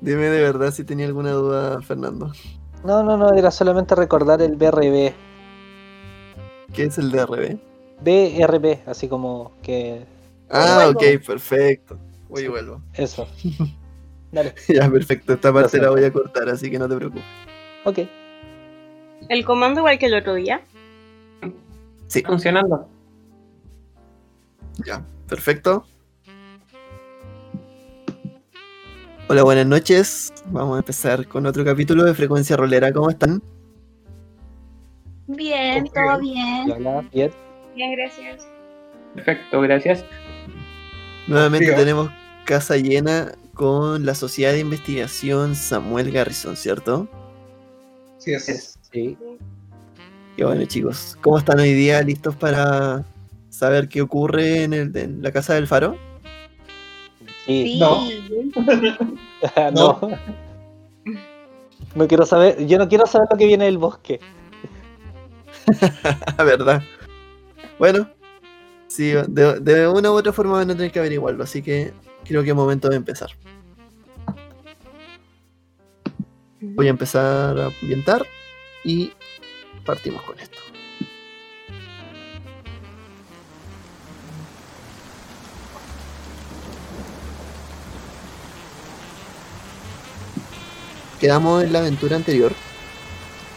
Dime de verdad si tenía alguna duda, Fernando. No, no, no, era solamente recordar el BRB. ¿Qué es el DRB? BRB, así como que. Ah, ok, perfecto. Voy y vuelvo. Eso. Dale. Ya, perfecto. Esta parte Gracias. la voy a cortar, así que no te preocupes. Ok. El comando igual que el otro día. Sí, Funcionando. ya. Perfecto. Hola, buenas noches. Vamos a empezar con otro capítulo de Frecuencia Rolera. ¿Cómo están? Bien, todo bien. Hola, bien. Bien, gracias. Perfecto, gracias. Nuevamente Confío. tenemos casa llena con la Sociedad de Investigación Samuel Garrison, ¿cierto? Sí, es. Sí. Qué bueno, chicos. ¿Cómo están hoy día? ¿Listos para saber qué ocurre en, el- en la Casa del Faro? Sí. No. no. No quiero saber, yo no quiero saber lo que viene del bosque. ¿Verdad? Bueno, sí, de, de una u otra forma van a tener que averiguarlo, así que creo que es momento de empezar. Voy a empezar a ambientar y partimos con esto. Quedamos en la aventura anterior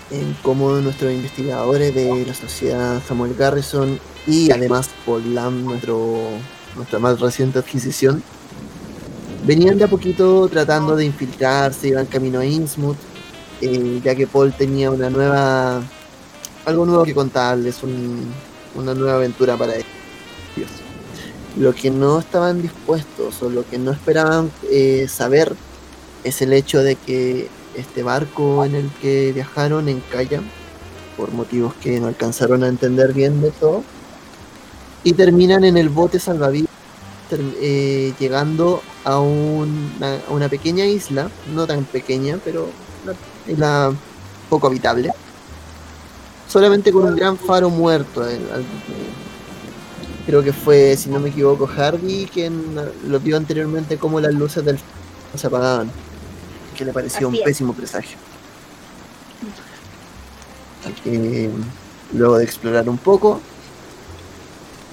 en cómo nuestros investigadores de la sociedad Samuel Garrison y además Paul Lam, nuestro, nuestra más reciente adquisición, venían de a poquito tratando de infiltrarse, iban camino a Innsmouth, eh, ya que Paul tenía una nueva, algo nuevo que contarles, un- una nueva aventura para ellos. Lo que no estaban dispuestos o lo que no esperaban eh, saber es el hecho de que este barco en el que viajaron en por motivos que no alcanzaron a entender bien de todo, y terminan en el bote salvavidas, eh, llegando a una, a una pequeña isla, no tan pequeña, pero isla poco habitable, solamente con un gran faro muerto. eh, creo que fue, si no me equivoco, Harvey quien lo vio anteriormente como las luces del se apagaban que le pareció un pésimo presagio. Que luego de explorar un poco,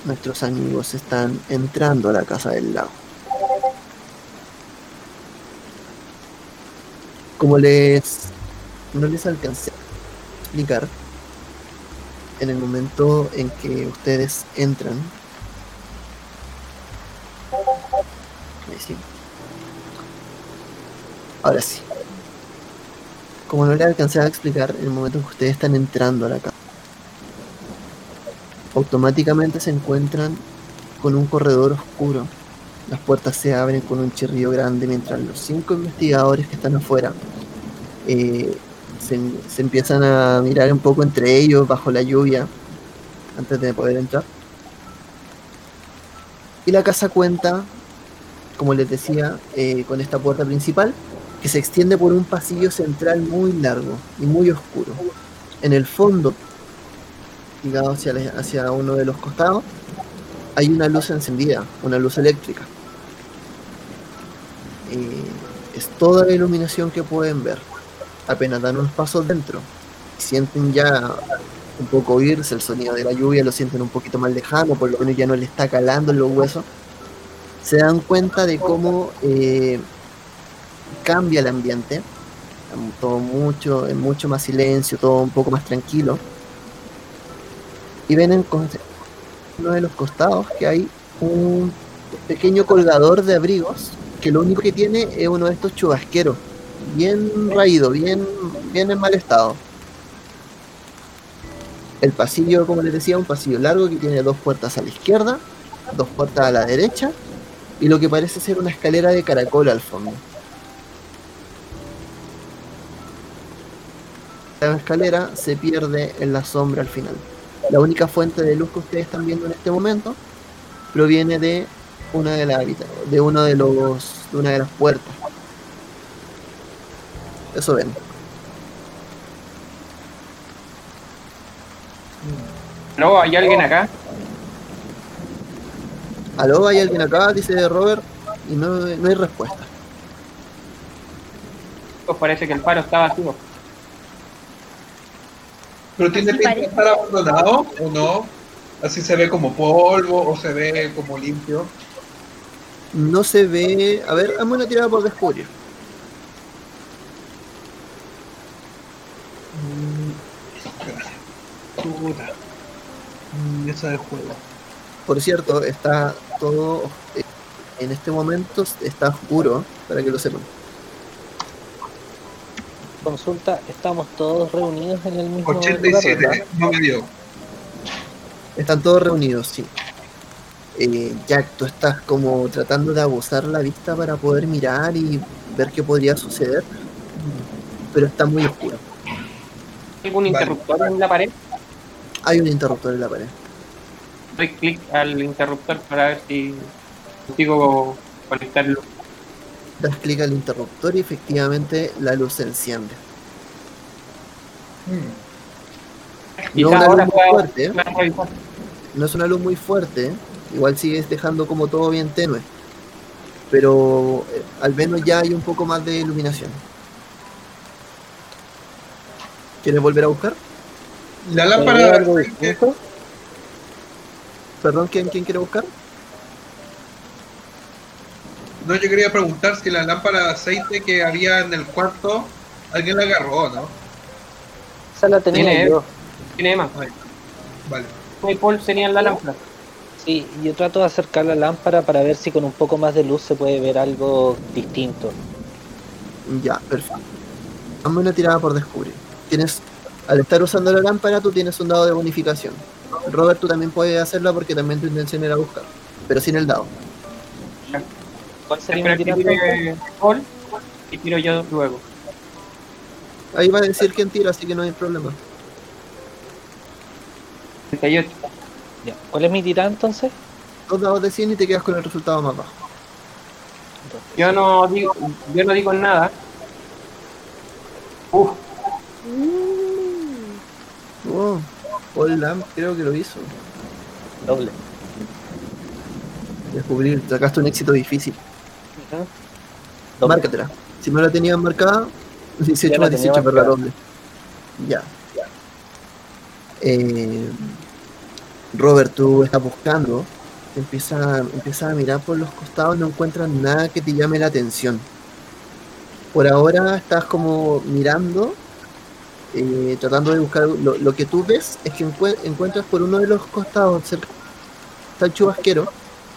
nuestros amigos están entrando a la casa del lago. Como les no les alcancé a explicar, en el momento en que ustedes entran, ahí sí. Ahora sí. Como no le alcancé a explicar, en el momento en que ustedes están entrando a la casa, automáticamente se encuentran con un corredor oscuro. Las puertas se abren con un chirrido grande mientras los cinco investigadores que están afuera eh, se, empiezan a mirar un poco entre ellos bajo la lluvia antes de poder entrar. Y la casa cuenta, como les decía, eh, con esta puerta principal que se extiende por un pasillo central muy largo y muy oscuro. En el fondo, ligado hacia, hacia uno de los costados, hay una luz encendida, una luz eléctrica. Eh, es toda la iluminación que pueden ver. Apenas dan unos pasos dentro, sienten ya un poco oírse el sonido de la lluvia, lo sienten un poquito más lejano, por lo menos ya no le está calando en los huesos. Se dan cuenta de cómo eh, cambia el ambiente, todo mucho, mucho más silencio, todo un poco más tranquilo. Y ven en uno de los costados que hay un pequeño colgador de abrigos que lo único que tiene es uno de estos chubasqueros, bien raído, bien, bien en mal estado. El pasillo, como les decía, un pasillo largo que tiene dos puertas a la izquierda, dos puertas a la derecha y lo que parece ser una escalera de caracol al fondo. La escalera se pierde en la sombra al final. La única fuente de luz que ustedes están viendo en este momento proviene de una de las de uno de los de una de las puertas. Eso ven. No, hay alguien acá. ¿Aló? ¿Hay alguien acá? Dice Robert. Y no, no hay respuesta. parece que el faro está vacío. ¿Pero tiene pinta de estar abandonado o no? Así se ve como polvo o se ve como limpio. No se ve. A ver, hazme una tirada por descubrir. Mm, Esa de juego. Por cierto, está todo. eh, En este momento está oscuro, para que lo sepan. Consulta, estamos todos reunidos en el mismo lugar, 87, ¿verdad? no me dio. Están todos reunidos, sí. Eh, Jack, tú estás como tratando de abusar la vista para poder mirar y ver qué podría suceder. Pero está muy oscuro. ¿Algún Vale. interruptor en la pared? Hay un interruptor en la pared. Doy clic al interruptor para ver si consigo conectarlo. Das clic al interruptor y efectivamente la luz se enciende. Mm. No una luz muy fuerte, es una luz muy fuerte, igual sigues dejando como todo bien tenue. Pero eh, al menos ya hay un poco más de iluminación. ¿Quieres volver a buscar? La ¿Se ve lámpara algo de distinto? Perdón, ¿quién, quién quiere buscar? No, yo quería preguntar si la lámpara de aceite que había en el cuarto, alguien la agarró, ¿no? Esa la tenía Tiene- yo. Tiene más. Vale. Y Paul tenían la lámpara. Sí, yo trato de acercar la lámpara para ver si con un poco más de luz se puede ver algo distinto. Ya, perfecto. Hazme una tirada por descubrir. Tienes, al estar usando la lámpara, tú tienes un dado de bonificación. Robert, tú también puedes hacerla porque también tu intención era buscar, pero sin el dado. ¿Cuál sería mi tire Paul y tiro yo luego. Ahí va a decir quién tira, así que no hay problema. 38. Ya. ¿Cuál es mi tirada entonces? Dos dados de 100 y te quedas con el resultado más bajo. Entonces, Yo no digo, yo no digo nada. Uf, Oh, Paul Lamb creo que lo hizo. Doble. Descubrir, sacaste un éxito difícil. Doble. Márcatela. Si no la tenías marcada, 18 Ya la más tenía 18, verdad, doble. Ya. Eh, Robert, tú estás buscando, te empieza, empiezas a mirar por los costados, no encuentras nada que te llame la atención. Por ahora estás como mirando, eh, tratando de buscar lo, lo que tú ves es que encue- encuentras por uno de los costados, cerca está el chubasquero,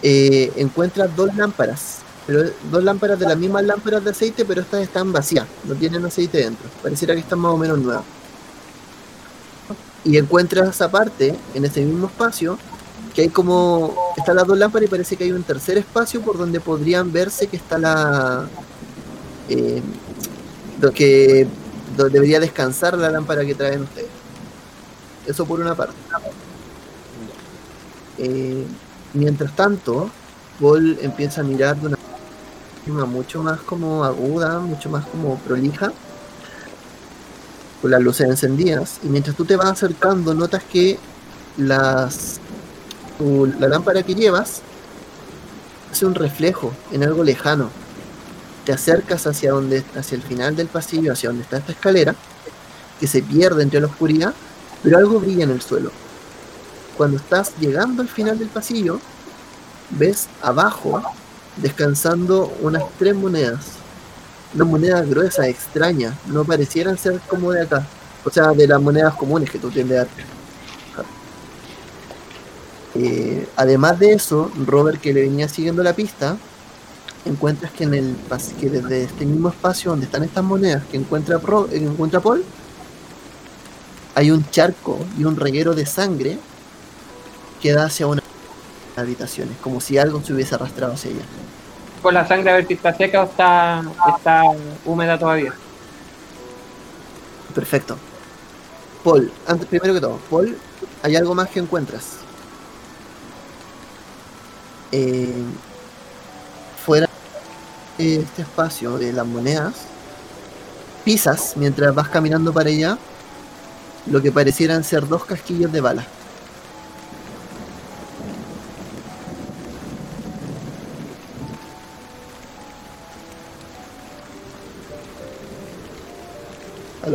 eh, encuentras dos lámparas, pero dos lámparas de las mismas lámparas de aceite, pero estas están vacías, no tienen aceite dentro. Pareciera que están más o menos nuevas. Y encuentras aparte, en ese mismo espacio, que hay como. Están las dos lámparas y parece que hay un tercer espacio por donde podrían verse que está la. eh, lo que debería descansar la lámpara que traen ustedes. Eso por una parte. Eh, mientras tanto, Paul empieza a mirar de una mucho más como aguda, mucho más como prolija, con las luces encendidas. Y mientras tú te vas acercando, notas que las la lámpara que llevas hace un reflejo en algo lejano. Te acercas hacia donde, hacia el final del pasillo, hacia donde está esta escalera, que se pierde entre la oscuridad, pero algo brilla en el suelo. Cuando estás llegando al final del pasillo, ves abajo, descansando unas tres monedas. Unas monedas gruesas, extrañas, no parecieran ser como de acá. O sea, de las monedas comunes que tú tiendes a eh, además de eso, Robert, que le venía siguiendo la pista, encuentras que en el que desde este mismo espacio donde están estas monedas que encuentra, Ro- que encuentra Paul, hay un charco y un reguero de sangre que da hacia una de habitaciones, como si algo se hubiese arrastrado hacia ella. con la sangre a ver si está seca o está, está húmeda todavía. Perfecto. Paul, antes, primero que todo, Paul, ¿hay algo más que encuentras? Eh, fuera de este espacio de las monedas, pisas mientras vas caminando para allá lo que parecieran ser dos casquillos de bala.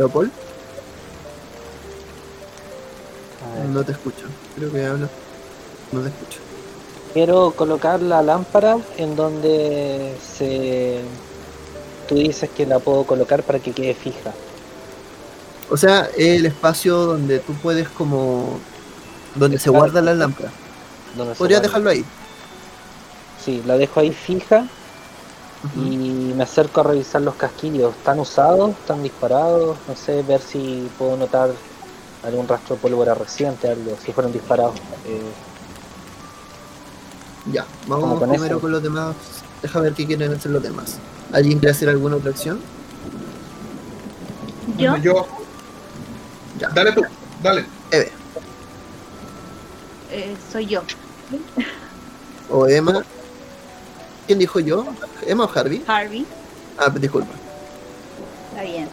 Ver. No te escucho. Creo que habla. No te escucho. Quiero colocar la lámpara en donde se... Tú dices que la puedo colocar para que quede fija. O sea, el espacio donde tú puedes como... Donde se guarda la lámpara. Podrías dejarlo ahí. Sí, la dejo ahí fija Y me acerco a revisar los casquillos. ¿Están usados? ¿Están disparados? No sé, ver si puedo notar algún rastro de pólvora reciente, algo, si fueron disparados. Eh, Ya, vamos con primero eso. con los demás. Deja ver qué quieren hacer los demás. ¿Alguien quiere hacer alguna otra acción? Yo, Yo. Ya. Dale tú, dale. Eve Eh, soy yo. o Emma. ¿Quién dijo yo? ¿Emma o Harvey? Harvey. Ah, disculpa. Está bien.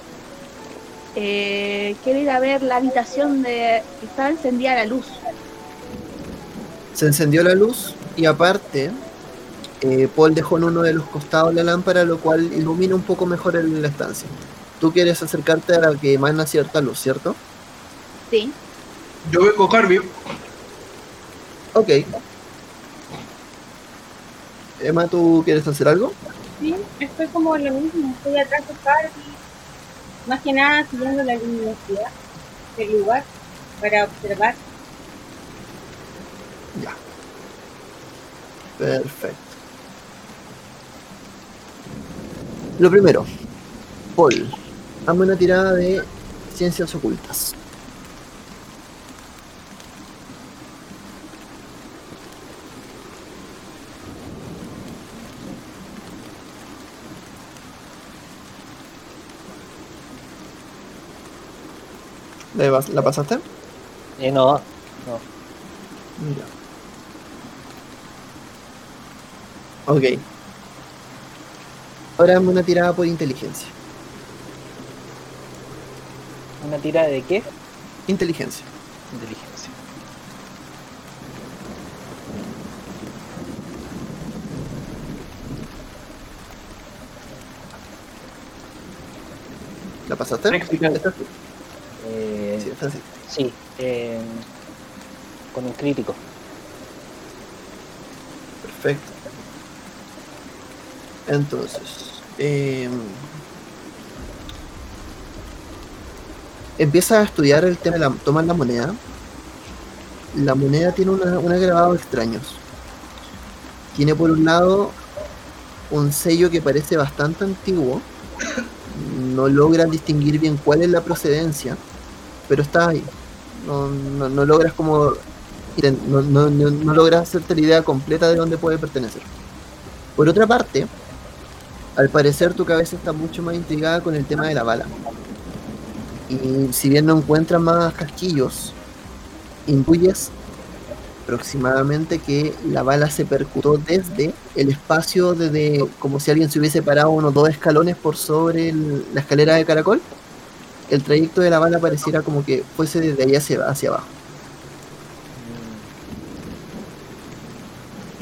Eh, quiero ir a ver la habitación de... Estaba encendida la luz. Se encendió la luz y aparte eh, Paul dejó en uno de los costados la lámpara, lo cual ilumina un poco mejor el- la estancia. Tú quieres acercarte a la que emana cierta luz, ¿cierto? Sí. Yo voy con Harvey. Ok. Emma, ¿tú quieres hacer algo? sí, estoy como lo mismo. Estoy atrás de Harvey. Más que nada siguiendo la luminosidad del lugar para observar. Ya. Perfecto. Lo primero, Paul, hazme una tirada de ciencias ocultas. ¿La vas- ¿La pasaste? eh, no, Ya. Ok. Ahora hazme una tirada por inteligencia. ¿una tira de qué? Inteligencia. Inteligencia. ¿La pasaste? Sí. Eh, Sí, sí. eh, con un crítico. Perfecto. Entonces, em, empieza a estudiar el tema de la, tomar la moneda. La moneda tiene una, un agravado extraños. Tiene por un lado un sello que parece bastante antiguo. No logras distinguir bien cuál es la procedencia, pero está ahí. No, no- logras como no, no, logras hacerte la idea completa de dónde puede pertenecer. Por otra parte, al parecer tu cabeza está mucho más intrigada con el tema de la bala. Y si bien no encuentras más casquillos, intuyes aproximadamente que la bala se percutó desde el espacio, desde como si alguien se hubiese parado unos dos escalones por sobre la escalera de caracol. El trayecto de la bala pareciera como que fuese desde ahí hacia, hacia abajo.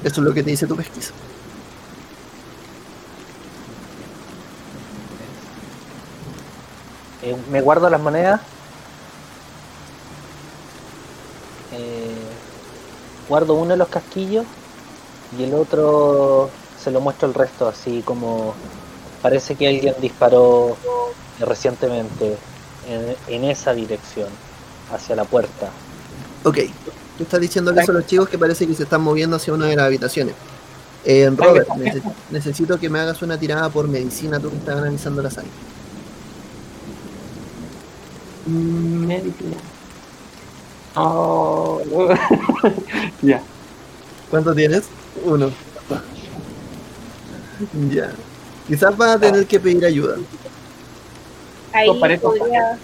Eso es lo que te dice tu pesquisa. Eh, me guardo las monedas. Eh, guardo uno de los casquillos y el otro se lo muestro el resto, así como parece que alguien disparó recientemente en, en esa dirección, hacia la puerta. Ok, tú estás diciéndole eso a los chicos que parece que se están moviendo hacia una de las habitaciones. Eh, Robert, nece- necesito que me hagas una tirada por medicina, tú que estás analizando la sangre. Mm, Medicina. Oh, ya. ¿Cuánto tienes? Uno. Ya. Quizás vas a tener que pedir ayuda. Ahí No, parece- podría,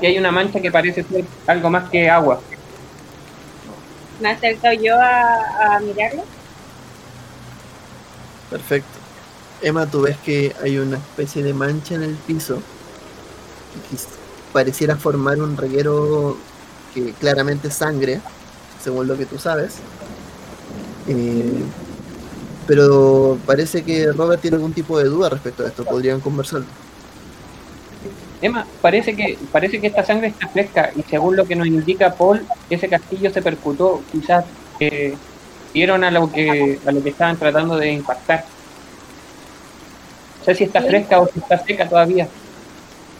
Y hay una mancha que parece ser algo más que agua. me acerco yo a, a mirarlo. Perfecto. Emma, tú ves que hay una especie de mancha en el piso que pareciera formar un reguero que claramente es sangre, según lo que tú sabes. Eh, pero parece que Robert tiene algún tipo de duda respecto a esto. Podrían conversarlo. Emma, parece que, parece que esta sangre está fresca y según lo que nos indica Paul, ese castillo se percutó, quizás eh, dieron a lo que a lo que estaban tratando de impactar. No sé si está Sí. fresca o si está seca todavía.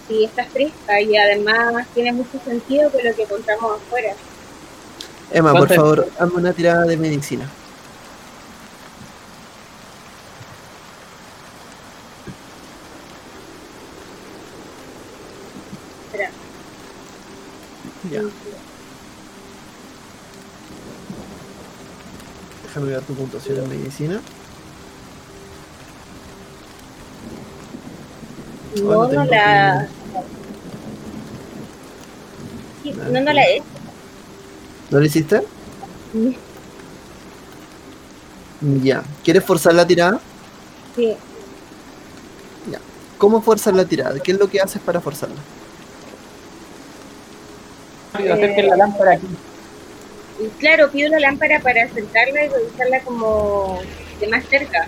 Sí, está fresca y además tiene mucho sentido con lo que encontramos afuera. Emma, por favor, hazme una tirada de medicina. Espera. Ya. Déjame ver tu puntuación en medicina. No, no la... Sí, No, no la he ¿No lo hiciste? Ya. ¿Quieres forzar la tirada? Sí, ¿Cómo forzar la tirada? ¿Qué es lo que haces para forzarla? Acerquen la lámpara aquí. y claro, pido la lámpara para acercarla y revisarla como de más cerca.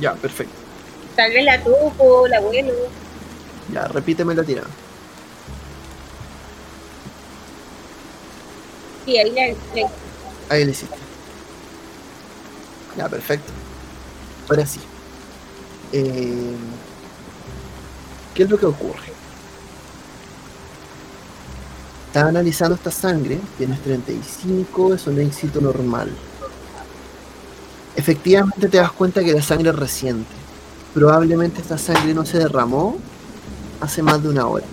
Ya, perfecto. Tal vez la toco, la vuelo. Ya, repíteme la tirada. Sí, ahí la, la- Ahí lo hiciste. Ya, perfecto. Ahora sí. Eh, ¿Qué es lo que ocurre? Estás analizando esta sangre, tienes 35, es un éxito normal. Efectivamente te das cuenta que la sangre es reciente. Probablemente esta sangre no se derramó hace más de una hora.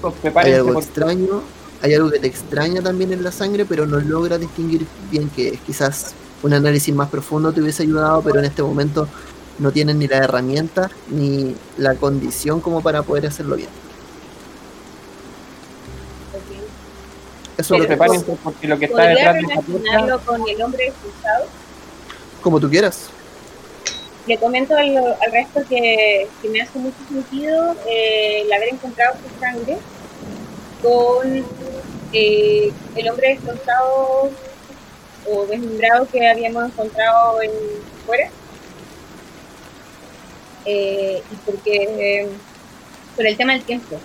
Pues, Hay algo extraño, hay algo que te extraña también en la sangre, pero no logra distinguir bien qué es. Quizás un análisis más profundo te hubiese ayudado, pero en este momento no tienen ni la herramienta ni la condición como para poder hacerlo bien. Eso es pero lo que prepárense porque lo que está ¿Podría detrás de esa puerta relacionarlo con el hombre expulsado? como tú quieras. Le comento al, al resto que, que me hace mucho sentido eh, el haber encontrado su sangre con eh, el hombre destrozado o desmembrado que habíamos encontrado en fuera. Eh, y porque eh, por el tema del tiempo.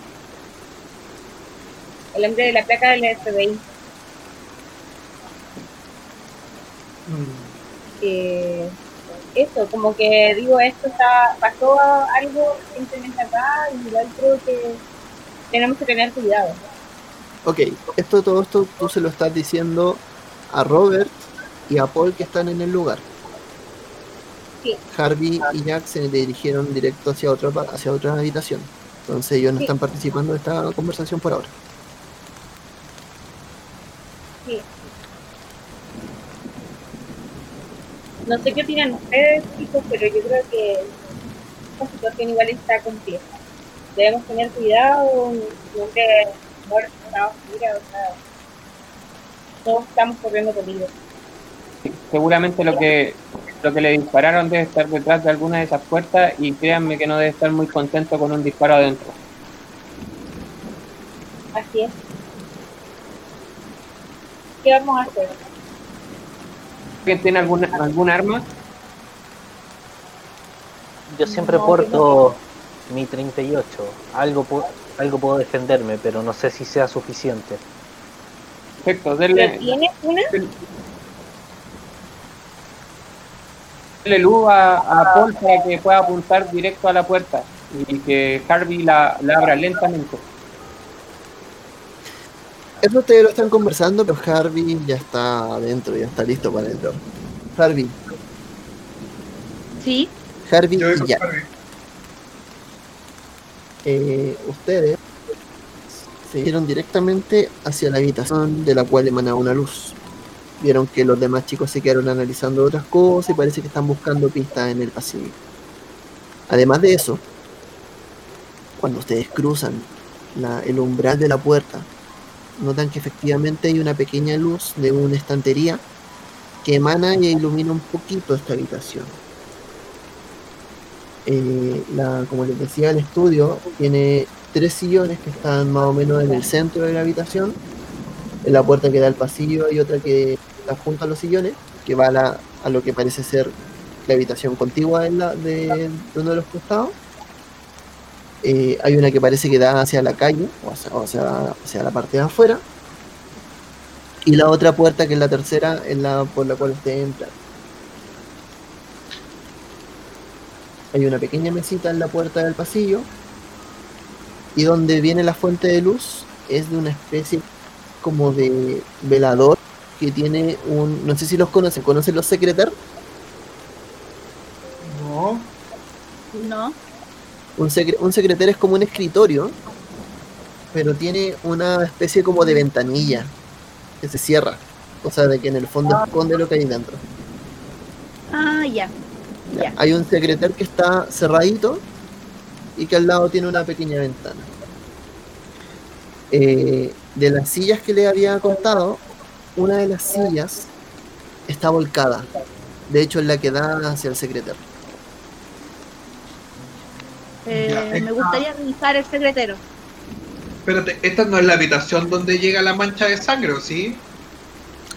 El hombre de la placa del FBI. eh, eso, como que digo, esto está, pasó algo recientemente acá y igual creo que tenemos que tener cuidado. Ok, esto todo esto tú se lo estás diciendo a Robert y a Paul que están en el lugar. Sí. Harvey y Jack se dirigieron directo hacia otra pa- hacia otra habitación. Entonces ellos no Sí. están participando de esta conversación por ahora. No sé qué opinan ustedes, chicos, pero yo creo que esta situación igual está compleja. Debemos tener cuidado, no que mira, o sea, todos estamos corriendo peligro. seguramente lo que lo que le dispararon debe estar detrás de alguna de esas puertas y créanme que no debe estar muy contento con un disparo adentro. Así es. ¿Qué vamos a hacer? ¿Alguien tiene alguna algún arma? Yo siempre No, porto mi 38. Algo, algo puedo defenderme, pero no sé si sea suficiente. Perfecto, denle, ¿Tienes una? Denle luz a, a Paul para que pueda apuntar directo a la puerta y que Harvey la, la abra lentamente. Eso ustedes lo están conversando, pero Harvey ya está adentro, ya está listo para entrar. Harvey, Sí, Harvey y. Harvey. Eh, ustedes se dieron directamente hacia la habitación de la cual emanaba una luz. Vieron que los demás chicos se quedaron analizando otras cosas y parece que están buscando pistas en el pasillo. Además de eso, cuando ustedes cruzan el umbral de la puerta, notan que efectivamente hay una pequeña luz de una estantería que emana y ilumina un poquito esta habitación. Eh, como les decía, el estudio tiene tres sillones que están más o menos en el centro de la habitación. En la puerta que da al pasillo hay otra que junto a los sillones, que va a la a lo que parece ser la habitación contigua de, la, de, uno de los costados. Eh, hay una que parece que da hacia la calle, o hacia, sea, hacia la parte de afuera. Y la otra puerta, que es la tercera, es la por la cual ustedes entran. Hay una pequeña mesita en la puerta del pasillo. Y donde viene la fuente de luz es de una especie como de velador que tiene un. No sé si los conocen. ¿Conocen los secreter? No. No. Un, secre- un secreter es como un escritorio, pero tiene una especie como de ventanilla que se cierra. O sea, de que en el fondo esconde lo que hay dentro. Ah, ya. Ya. Hay un secreter que está cerradito y que al lado tiene una pequeña ventana. Eh, de las sillas que le había contado, una de las sillas está volcada. De hecho, es la que da hacia el secreter. Eh, me gustaría revisar el secretero. Espérate, esta no es la habitación donde llega la mancha de sangre, ¿o sí?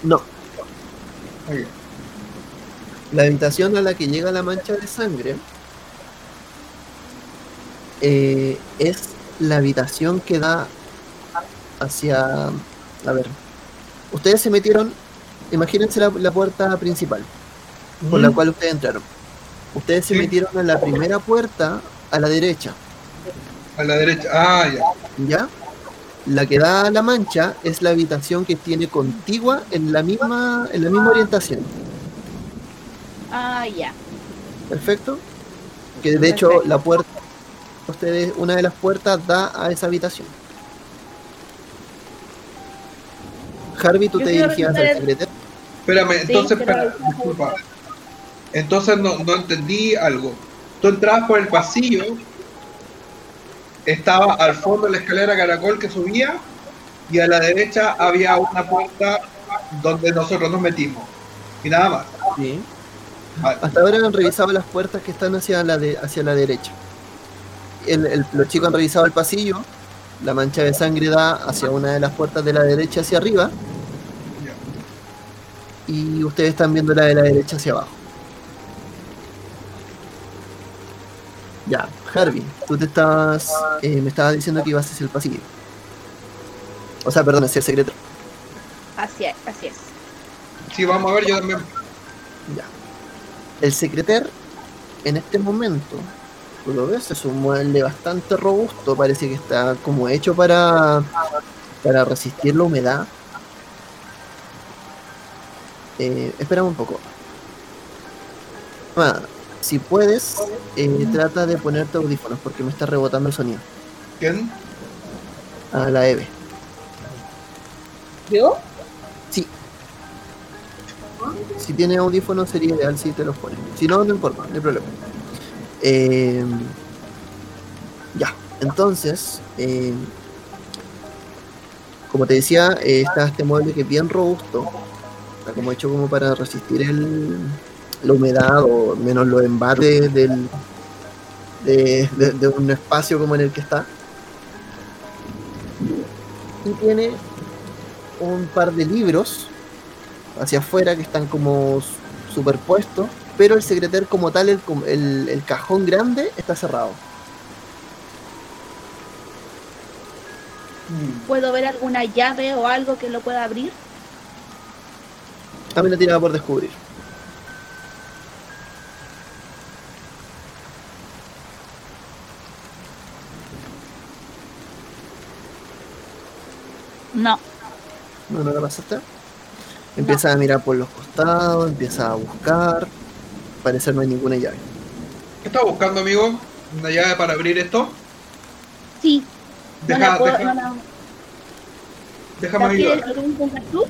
No, la habitación a la que llega la mancha de sangre eh, es la habitación que da hacia... A ver, ustedes se metieron, imagínense la, la puerta principal por la Mm. cual ustedes entraron. Ustedes se Sí. metieron a la primera puerta a la derecha, A la derecha. Ah, ya. ¿ya? La que da a la mancha es la habitación que tiene contigua en la misma, en la misma orientación. Ah, ya. Perfecto. Que de hecho la puerta, ustedes, una de las puertas da a esa habitación. Harvey, tú Yo te dirigías al secreter. Espérame, entonces, espera, disculpa. Entonces no, no entendí algo. Tú entrabas por el pasillo, estaba al fondo de la escalera caracol que subía, y a la derecha había una puerta donde nosotros nos metimos. Y nada más. Sí. Vale. Hasta ahora han revisado las puertas que están hacia la, de, hacia la derecha. El- el- los chicos han revisado el pasillo. La mancha de sangre da hacia una de las puertas de la derecha hacia arriba. Y ustedes están viendo la de la derecha hacia abajo. Ya, Harvey, tú te estabas. eh, me estabas diciendo que ibas hacia el pasillo. O sea, perdón, hacia el secreto. Así es, así es. Sí, vamos a ver, yo también. Ya. El secreter, en este momento, tú lo ves, es un mueble bastante robusto, parece que está como hecho para, para resistir la humedad. Eh, espérame un poco. Ah, si puedes, eh, trata de ponerte audífonos porque me está rebotando el sonido. ¿Quién? A la Eve. ¿Yo? Sí. Si tienes audífonos sería ideal si te los pones. Si no, no importa, no hay problema. Eh, ya, entonces, eh, como te decía, eh, está este mueble que es bien robusto. Está como hecho como para resistir el, la humedad o menos los embates del, de, de- un espacio como en el que está. Y tiene un par de libros hacia afuera que están como superpuestos, pero el secreter como tal, el, com- el- el cajón grande está cerrado. ¿Puedo ver alguna llave o algo que lo pueda abrir? A mí la tiraba por descubrir. No. No, no la pasaste. Empieza a mirar por los costados, empieza a buscar. Parecer no hay ninguna llave. ¿Qué estás buscando, amigo? ¿Una llave para abrir esto? Sí. No Deja, la puedo, deja- no la- déjame ¿la quieres- ayudar. tú?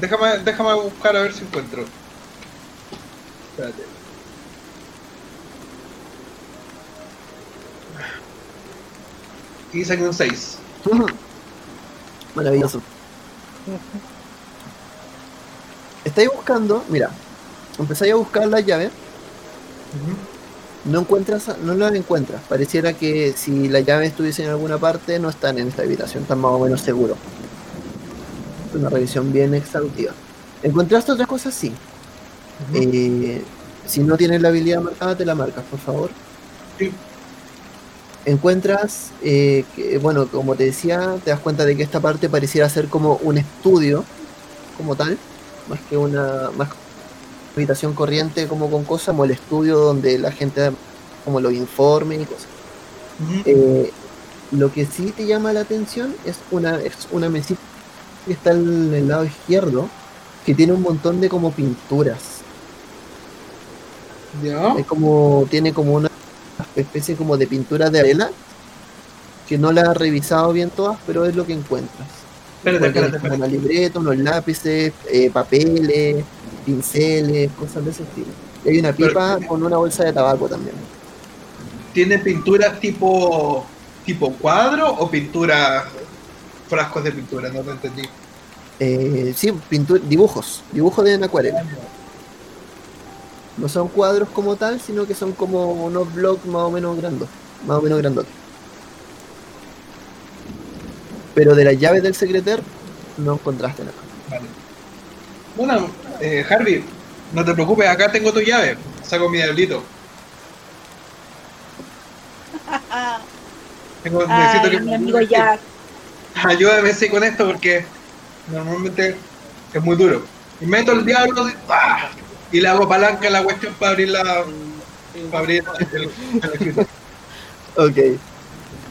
Déjame, déjame buscar a ver si encuentro. Espérate. Y saqué un 6. Maravilloso. Estáis buscando, mira, empezáis a buscar la llave, no encuentras, no la encuentras. Pareciera que si la llave estuviese en alguna parte, no están en esta habitación, están más o menos seguros. Es una revisión bien exhaustiva. ¿Encontraste otras cosas? Sí. Eh, si no tienes la habilidad marcada, te la marcas, por favor. Sí. Encuentras, eh, que, bueno, como te decía, te das cuenta de que esta parte pareciera ser como un estudio, como tal, más que una más que una habitación corriente, como con cosas, como el estudio donde la gente como los informes y cosas. Eh, lo que sí te llama la atención es una, es una mesita que está en el lado izquierdo, que tiene un montón de como pinturas. ¿Ya? Es como, tiene como una especie como de pintura de arela, que no la has revisado bien todas, pero es lo que encuentras. Espérate. una libreta, unos lápices, eh, papeles, pinceles, cosas de ese estilo. Y hay una pipa Pero- con una bolsa de tabaco también. ¿Tiene pinturas tipo tipo cuadro o pintura frascos de pintura? No te entendí. Eh, sí, pintu- dibujos, dibujos de acuarela. No son cuadros como tal, sino que son como unos blogs más o menos grandes, más o menos grandotes. Pero de las llaves del secreter no encontraste nada. Vale. Bueno, eh, Harvey, no te preocupes, acá tengo tu llave. Saco mi diablito. Tengo, necesito que mi amigo Jack. Ayúdame sí, con esto porque normalmente es muy duro. Y meto el diablo ¡pah! y le hago palanca a la cuestión para abrir la. Para abrir el, el escritorio. Ok.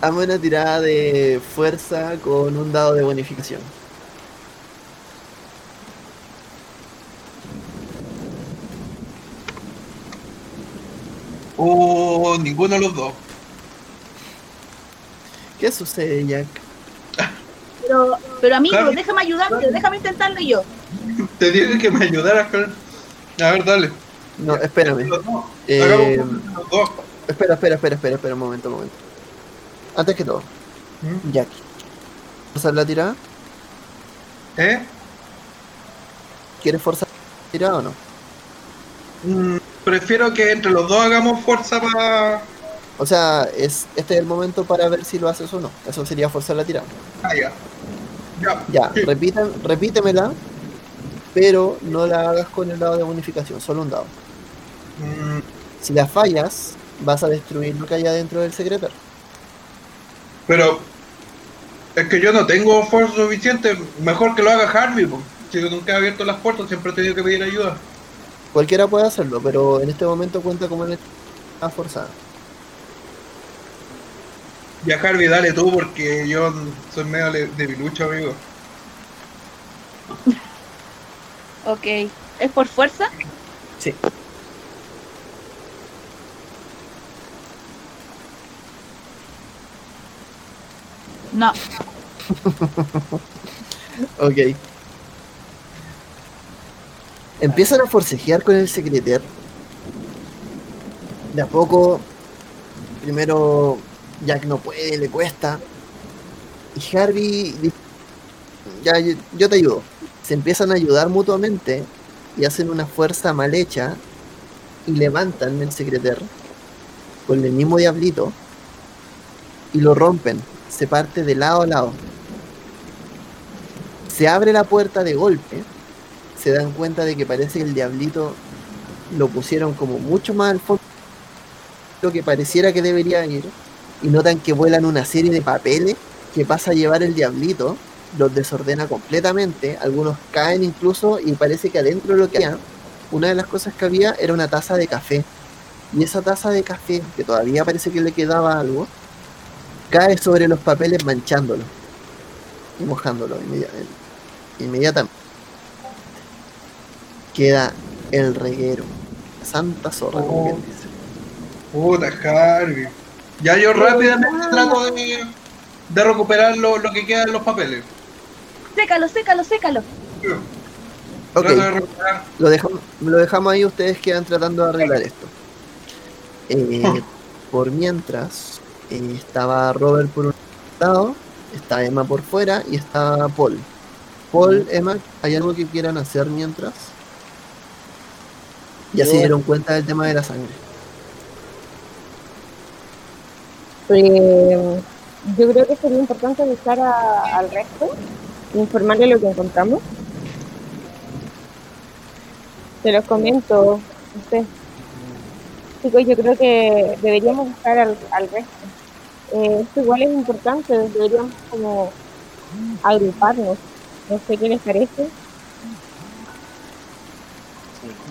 Hazme una tirada de fuerza con un dado de bonificación. Oh, ninguno de los dos. ¿Qué sucede, Jack? Pero, pero amigo, déjame ayudarte, déjame intentarlo yo. Te dije que me ayudaras con. A ver, dale. No, espérame. Eh, espera, espera, espera, espera, espera un momento, un momento. Antes que todo, ¿Mm? Jack. ¿Forzar la tirada? ¿Eh? ¿Quieres forzar la tirada o no? Mm, prefiero que entre los dos hagamos fuerza para. O sea, es, este es el momento para ver si lo haces o no. Eso sería forzar la tirada. Ah, ya. Ya. Ya, Sí. repítemela, pero no la hagas con el dado de bonificación, solo un dado. Mm, Si la fallas, vas a destruir lo que hay dentro del secreter. pero. Es que yo no tengo fuerza suficiente. Mejor que lo haga Harvey. po. Si yo nunca he abierto las puertas, siempre he tenido que pedir ayuda. Cualquiera puede hacerlo, pero en este momento cuenta como una tirada forzada. Ya Harvey, dale tú, porque yo soy medio le- debilucho, amigo. Ok. ¿Es por fuerza? Sí. No. Ok. Empiezan a forcejear con el secreter. De a poco, primero Jack no puede, le cuesta. Y Harvey dice, ya, yo, te ayudo. Se empiezan a ayudar mutuamente y hacen una fuerza mal hecha y levantan el secreter con el mismo diablito y lo rompen. Se parte de lado a lado. Se abre la puerta de golpe. Se dan cuenta de que parece que el diablito lo pusieron como mucho más al fondo lo que pareciera que debería ir. Y notan que vuelan una serie de papeles que pasa a llevar el diablito. Los desordena completamente. Algunos caen incluso y parece que adentro de lo que había, una de las cosas que había era una taza de café. Y esa taza de café, que todavía parece que le quedaba algo, cae sobre los papeles manchándolo y mojándolo inmedia- inmediatamente. Queda el reguero. Santa zorra, como Oh. quien dice. Puta, Harvey. Ya yo rápidamente trato de, de recuperar lo, lo que queda en los papeles. Sécalo, sécalo, sécalo. Ok, de lo dejamos, lo dejamos ahí, ustedes quedan tratando de arreglar esto. Eh, por mientras, eh, estaba Robert por un lado, está Emma por fuera y está Paul. Paul, Emma, ¿hay algo que quieran hacer mientras? Ya se Yo- dieron cuenta del tema de la sangre. Eh, yo creo que sería importante avisar a- al resto, informarle lo que encontramos. Se los comento. No sé. Chicos, yo creo que deberíamos buscar al, al resto. Eh, esto igual es importante, deberíamos como agruparnos. No sé qué les parece.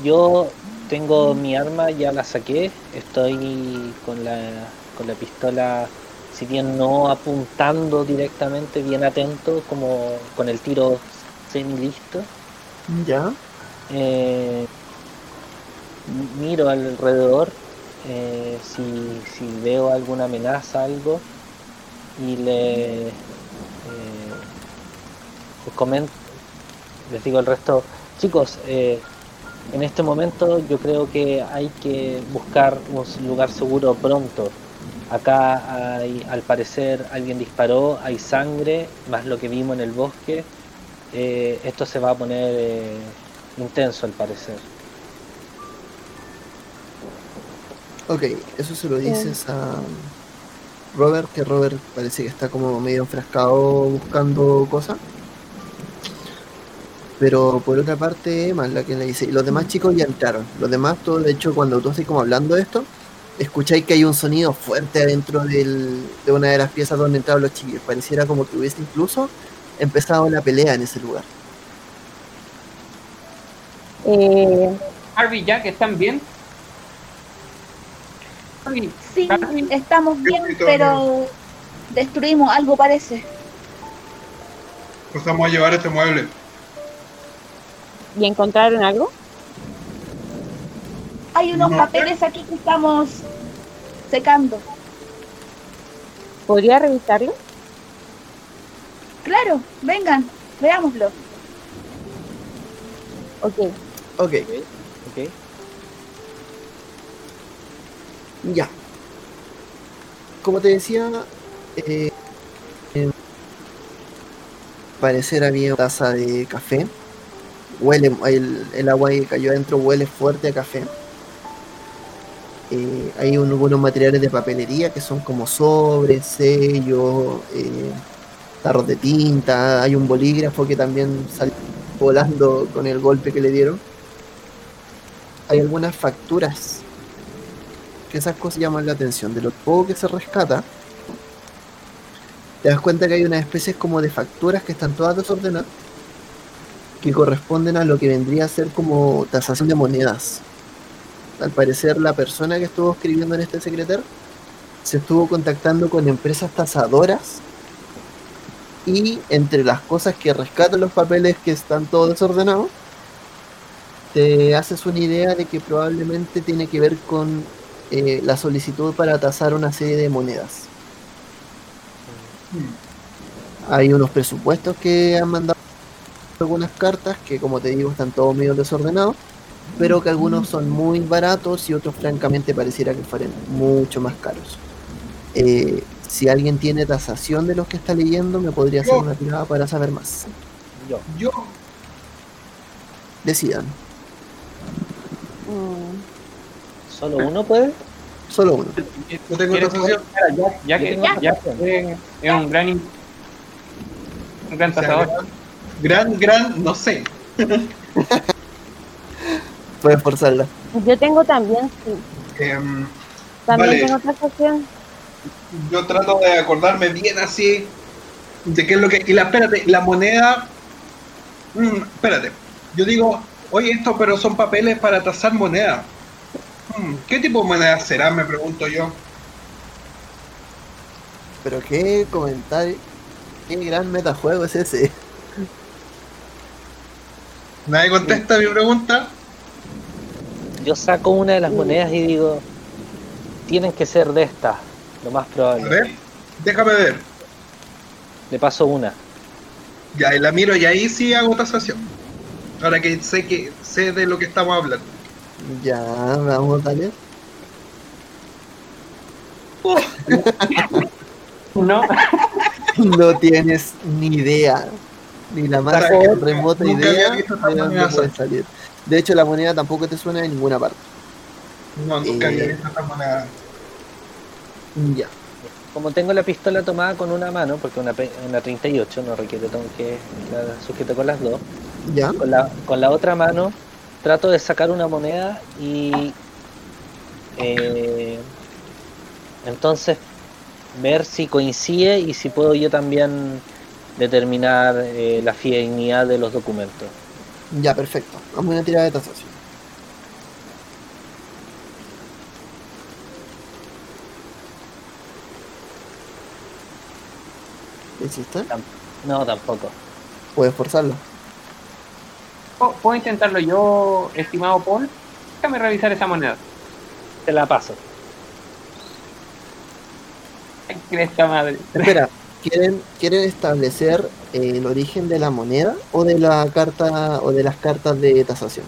Yo tengo mi arma, ya la saqué. Estoy con la, con la pistola, si bien no apuntando directamente, bien atento, como con el tiro semi listo. Ya. Eh, miro alrededor eh, si, si veo alguna amenaza, algo, y le eh, les comento, les digo al resto, chicos, eh, en este momento yo creo que hay que buscar un lugar seguro pronto. Acá hay, al parecer alguien disparó, hay sangre, más lo que vimos en el bosque. Eh, esto se va a poner eh, intenso al parecer. Ok, eso se lo dices a Robert, que Robert parece que está como medio enfrascado buscando cosas. Pero por otra parte, Emma es la que le dice, y los demás chicos ya entraron. Los demás, todo, de hecho, cuando tú estás como hablando de esto, escucháis que hay un sonido fuerte adentro del- de una de las piezas donde entraron los chiquillos. Pareciera como que hubiese incluso empezado la pelea en ese lugar. Eh, Harvey Jack, ¿están bien? Harvey, Sí, Harvey, estamos bien, pero destruimos algo parece. Pues vamos a llevar este mueble. ¿Y encontraron algo? Hay unos No. papeles aquí que estamos secando. ¿Podría revisarlo? Claro, vengan, veámoslo. Ok. Ok, ¿ok? ya. Como te decía, eh, eh, parecer había una taza de café. Huele, el, agua que cayó adentro huele fuerte a café. Eh, hay un- algunos materiales de papelería que son como sobres, sellos, eh, tarros de tinta. Hay un bolígrafo que también salió volando con el golpe que le dieron. Hay algunas facturas que esas cosas llaman la atención. De lo poco que se rescata, te das cuenta que hay unas especies como de facturas que están todas desordenadas, que corresponden a lo que vendría a ser como tasación de monedas. Al parecer, la persona que estuvo escribiendo en este secretario se estuvo contactando con empresas tasadoras y entre las cosas que rescatan los papeles que están todos desordenados, te haces una idea de que probablemente tiene que ver con eh, la solicitud para tasar una serie de monedas. Hay unos presupuestos que han mandado algunas cartas que, como te digo, están todos medio desordenados, pero que algunos son muy baratos y otros, francamente, pareciera que fueran mucho más caros. Eh, si alguien tiene tasación de los que está leyendo, me podría hacer Yo. una tirada para saber más. Yo. Yo, Decidan, Mm, ¿Solo uno puede? solo uno. yo tengo ¿quieres tasación. preguntar a Jack? Jack, Yo es- un gran, un gran tasador. Gran, gran, no sé. Puedes forzarla. Yo tengo también, sí. Em, También Vale. tengo tasación. yo trato de acordarme bien así de qué es lo que. Y la, espérate, la moneda. Mm, espérate. Yo digo, oye, esto, pero son papeles para tasar moneda. Mm, ¿Qué tipo de moneda será? Me pregunto yo. Pero qué comentario, qué gran metajuego es ese. Nadie contesta mi pregunta. Yo saco una de las monedas y digo, tienen que ser de estas, lo más A probable. ver, déjame ver. Le paso una. Ya, y la miro y ahí sí hago tasación. Ahora que sé que sé de lo que estamos hablando. Ya, vamos, dale. No, No tienes ni idea, ni la más remota nunca idea visto de dónde puede salir. De hecho, la moneda tampoco te suena de ninguna parte. No, nunca Eh. había visto esta moneda. Ya. Como tengo la pistola tomada con una mano, porque una, pe- una 38 no requiere que la sujete con las dos, Ya. con la, con la otra mano trato de sacar una moneda y eh, entonces ver si coincide y si puedo yo también determinar eh, la fidelidad de los documentos. Ya, perfecto. Vamos a una tirada de tasación. ¿Lo hiciste? No, tampoco. Puedes forzarlo. ¿Puedo, intentarlo yo, estimado Paul? Déjame revisar esa moneda. Te la paso. Cresta madre. Espera, ¿quieren, ¿quieren establecer eh, el origen de la moneda o de la carta o de las cartas de tasación?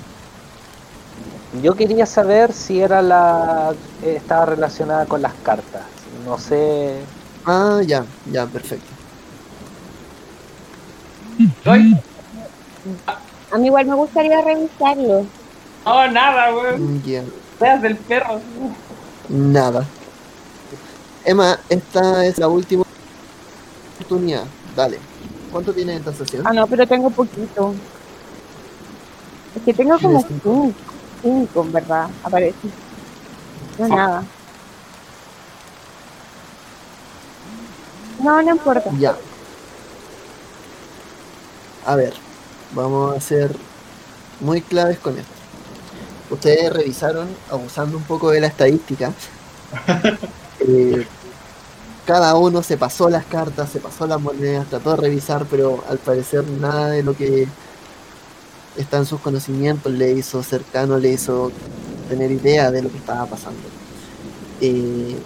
Yo quería saber si era la eh, estaba relacionada con las cartas. No sé. Ah, ya, ya, perfecto. ¿Soy? A mí igual me gustaría revisarlo. No, nada, weón. Mm, Ya, Veas del perro. nada. Emma, esta es la última oportunidad. Dale. ¿Cuánto tiene de tasación? Ah, no, pero tengo poquito. Es que tengo como Tienes cinco, cinco, en verdad, aparece. No, nada. No, no importa. Ya. A ver, vamos a ser muy claves con esto. Ustedes revisaron, abusando un poco de la estadística, eh, cada uno se pasó las cartas, se pasó las monedas, trató de revisar, pero al parecer nada de lo que está en sus conocimientos le hizo cercano, le hizo tener idea de lo que estaba pasando. Eh,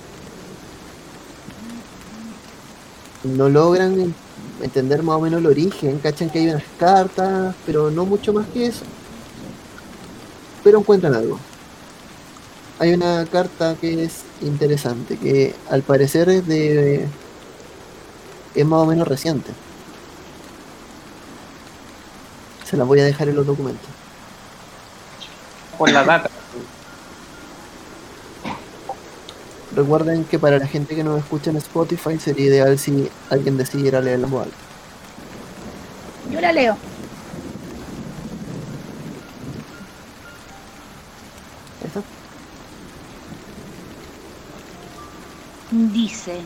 no logran en- entender más o menos el origen, cachan que hay unas cartas, pero no mucho más que eso. Pero encuentran algo. Hay una carta que es interesante, que al parecer es de es más o menos reciente. Se la voy a dejar en los documentos. Por la data. Recuerden que para la gente que nos escucha en Spotify sería ideal si alguien decidiera leer la voz alta. Yo la leo. Dice,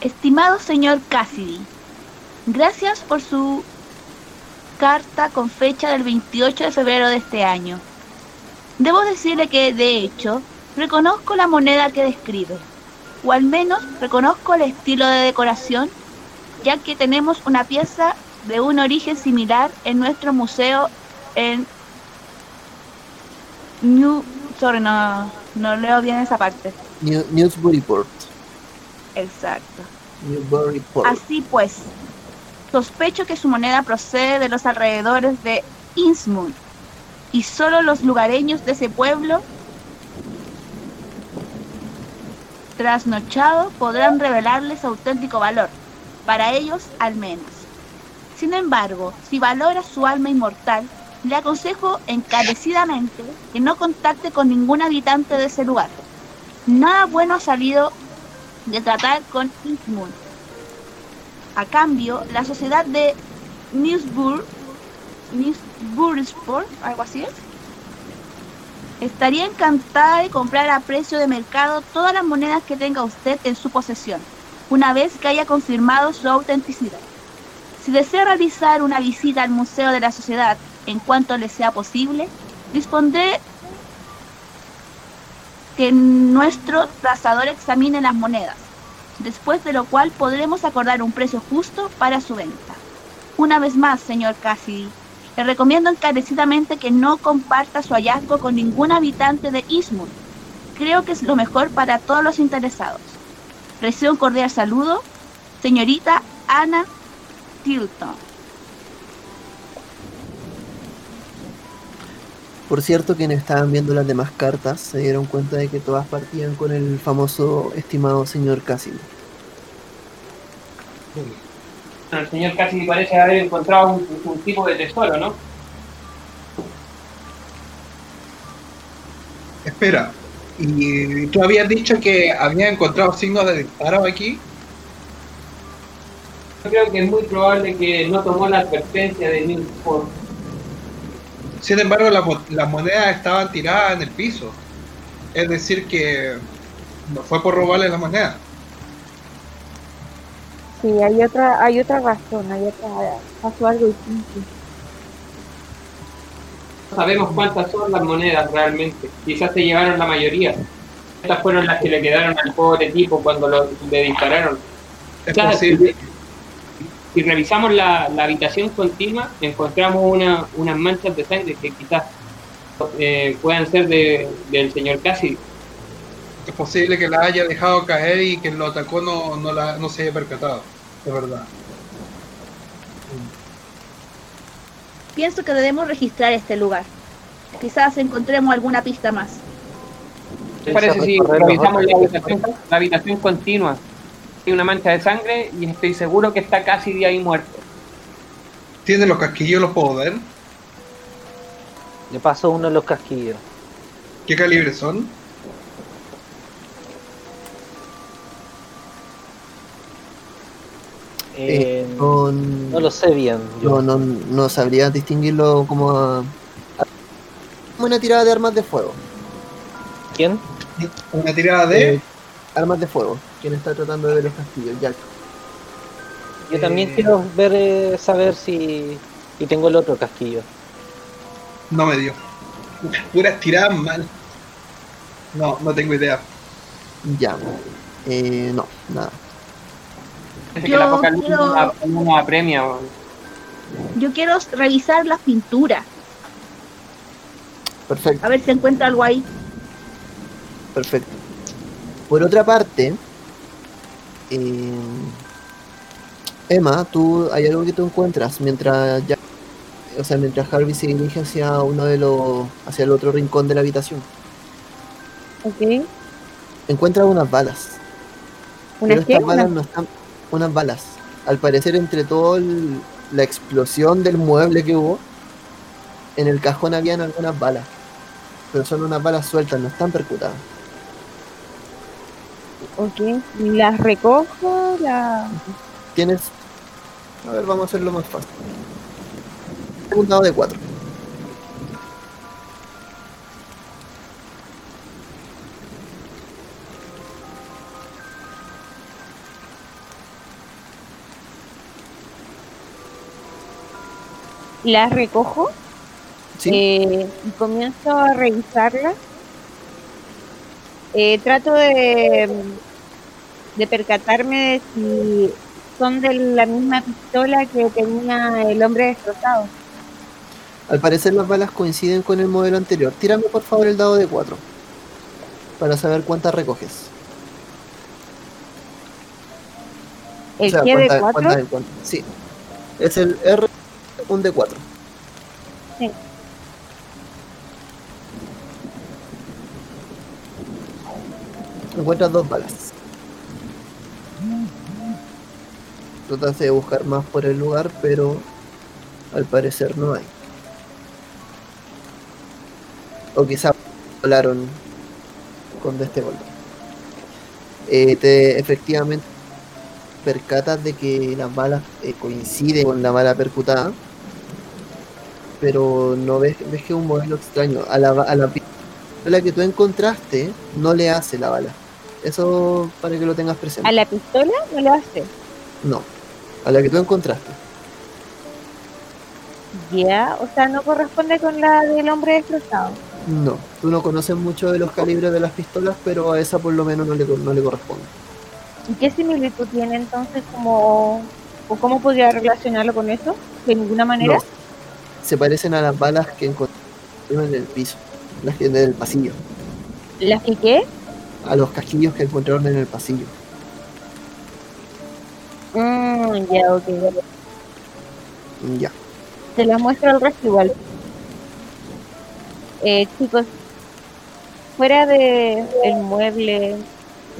estimado señor Cassidy, gracias por su carta con fecha del 28 de febrero de este año. Debo decirle que, de hecho, reconozco la moneda que describe, o al menos reconozco el estilo de decoración, ya que tenemos una pieza de un origen similar en nuestro museo en New... Sorry, no, no leo bien esa parte. New, Newsburyport. Exacto. Newburyport. Así pues, sospecho que su moneda procede de los alrededores de Innsmouth y solo los lugareños de ese pueblo trasnochado podrán revelarle su auténtico valor, para ellos al menos. Sin embargo, si valora su alma inmortal, le aconsejo encarecidamente que no contacte con ningún habitante de ese lugar. Nada bueno ha salido de tratar con Innsmouth. A cambio, la sociedad de Newsburg, Newsburysport, algo así es, estaría encantada de comprar a precio de mercado todas las monedas que tenga usted en su posesión, una vez que haya confirmado su autenticidad. Si desea realizar una visita al Museo de la Sociedad en cuanto le sea posible, dispondré que nuestro tasador examine las monedas, después de lo cual podremos acordar un precio justo para su venta. Una vez más, señor Cassidy, le recomiendo encarecidamente que no comparta su hallazgo con ningún habitante de Eastwood. Creo que es lo mejor para todos los interesados. Recibo un cordial saludo, señorita Anna Tilton. Por cierto, quienes estaban viendo las demás cartas se dieron cuenta de que todas partían con el famoso estimado señor Cassidy. Bueno, el señor casi parece haber encontrado un, un tipo de tesoro, ¿no? Espera, y tú habías dicho que había encontrado signos de disparo aquí. Yo creo que es muy probable que no tomó la advertencia de Newport. Sin embargo, la mo- las monedas estaban tiradas en el piso. Es decir, que no fue por robarle las monedas. Sí, hay otra, hay otra razón, hay otra, pasó algo distinto. No sabemos cuántas son las monedas realmente. Quizás se llevaron la mayoría. Estas fueron las que le quedaron al pobre tipo cuando lo, le dispararon. Es posible. Si revisamos la, la habitación continua, encontramos una, unas manchas de sangre que quizás eh, puedan ser de, del señor Cassidy. Es posible que la haya dejado caer y quien lo atacó no, no, la, no se haya percatado. Es verdad. Pienso que debemos registrar este lugar. Quizás encontremos alguna pista más. ¿Qué parece si revisamos la habitación, la habitación continua? Hay una mancha de sangre y estoy seguro que está Cassidy ahí muerto. ¿Tiene los casquillos? ¿Los puedo ver? Le paso uno de los casquillos. ¿Qué calibre son? Eh, Son- no lo sé bien. yo. No, no, no sabría distinguirlo como a- a- como una tirada de armas de fuego. ¿Quién? Una tirada de... Eh, armas de fuego. ¿Quién está tratando de ver los castillos? Jack. Yo también Eh. quiero ver, eh, saber si. Y tengo el otro casquillo. No me dio. Puras tiradas mal. No, no tengo idea. Ya. Eh, no, nada. Parece que Yo la poca quiero- no apremia. Yo quiero revisar las pinturas, Perfecto, a ver si encuentro algo ahí. perfecto. Por otra parte, eh, Emma, tú hay algo que tú encuentras mientras Jack, o sea, mientras Harvey se dirige hacia uno de los, hacia el otro rincón de la habitación. ¿Ok? Encuentra unas balas. ¿Una Pero qué? estas balas no están. Unas balas. Al parecer, entre todo el- la explosión del mueble que hubo, en el cajón habían algunas balas. Pero son unas balas sueltas, no están percutadas. Ok, las recojo, la... Tienes. A ver, vamos a hacerlo más fácil. Un dado de 4. las recojo ¿Sí? eh, y comienzo a revisarlas. Eh, trato de, de percatarme de si son de la misma pistola que tenía el hombre destrozado. Al parecer, las balas coinciden con el modelo anterior. Tírame, por favor, el dado de 4. Para saber cuántas recoges. El O sea, que de cuántas- cuatro, cuántas encuentras. Sí. Es el R, un de 4. Sí. Encuentras dos balas. Tratas de buscar más por el lugar, pero al parecer no hay. O quizá volaron con este golpe. Eh, te efectivamente percatas de que las balas eh, coinciden con la bala percutada, pero no ves, ves que es un modelo extraño. A la, a la pistola que tú encontraste no le hace la bala. Eso para que lo tengas presente. a la pistola no lo hace. No, a la que tú encontraste. Ya, o sea, no corresponde con la del hombre destrozado. No, tú no conoces mucho de los calibres de las pistolas, pero a esa por lo menos no le, no le corresponde. ¿Y qué similitud tiene entonces como, o cómo podría relacionarlo con eso? De ninguna manera. No, se parecen a las balas que encontraron en el piso, las que del pasillo, ¿Las que qué? A los casquillos que encontraron en el pasillo. Mm, ya, ok. Ya. Te las muestro al resto igual. Eh, chicos, fuera de el mueble,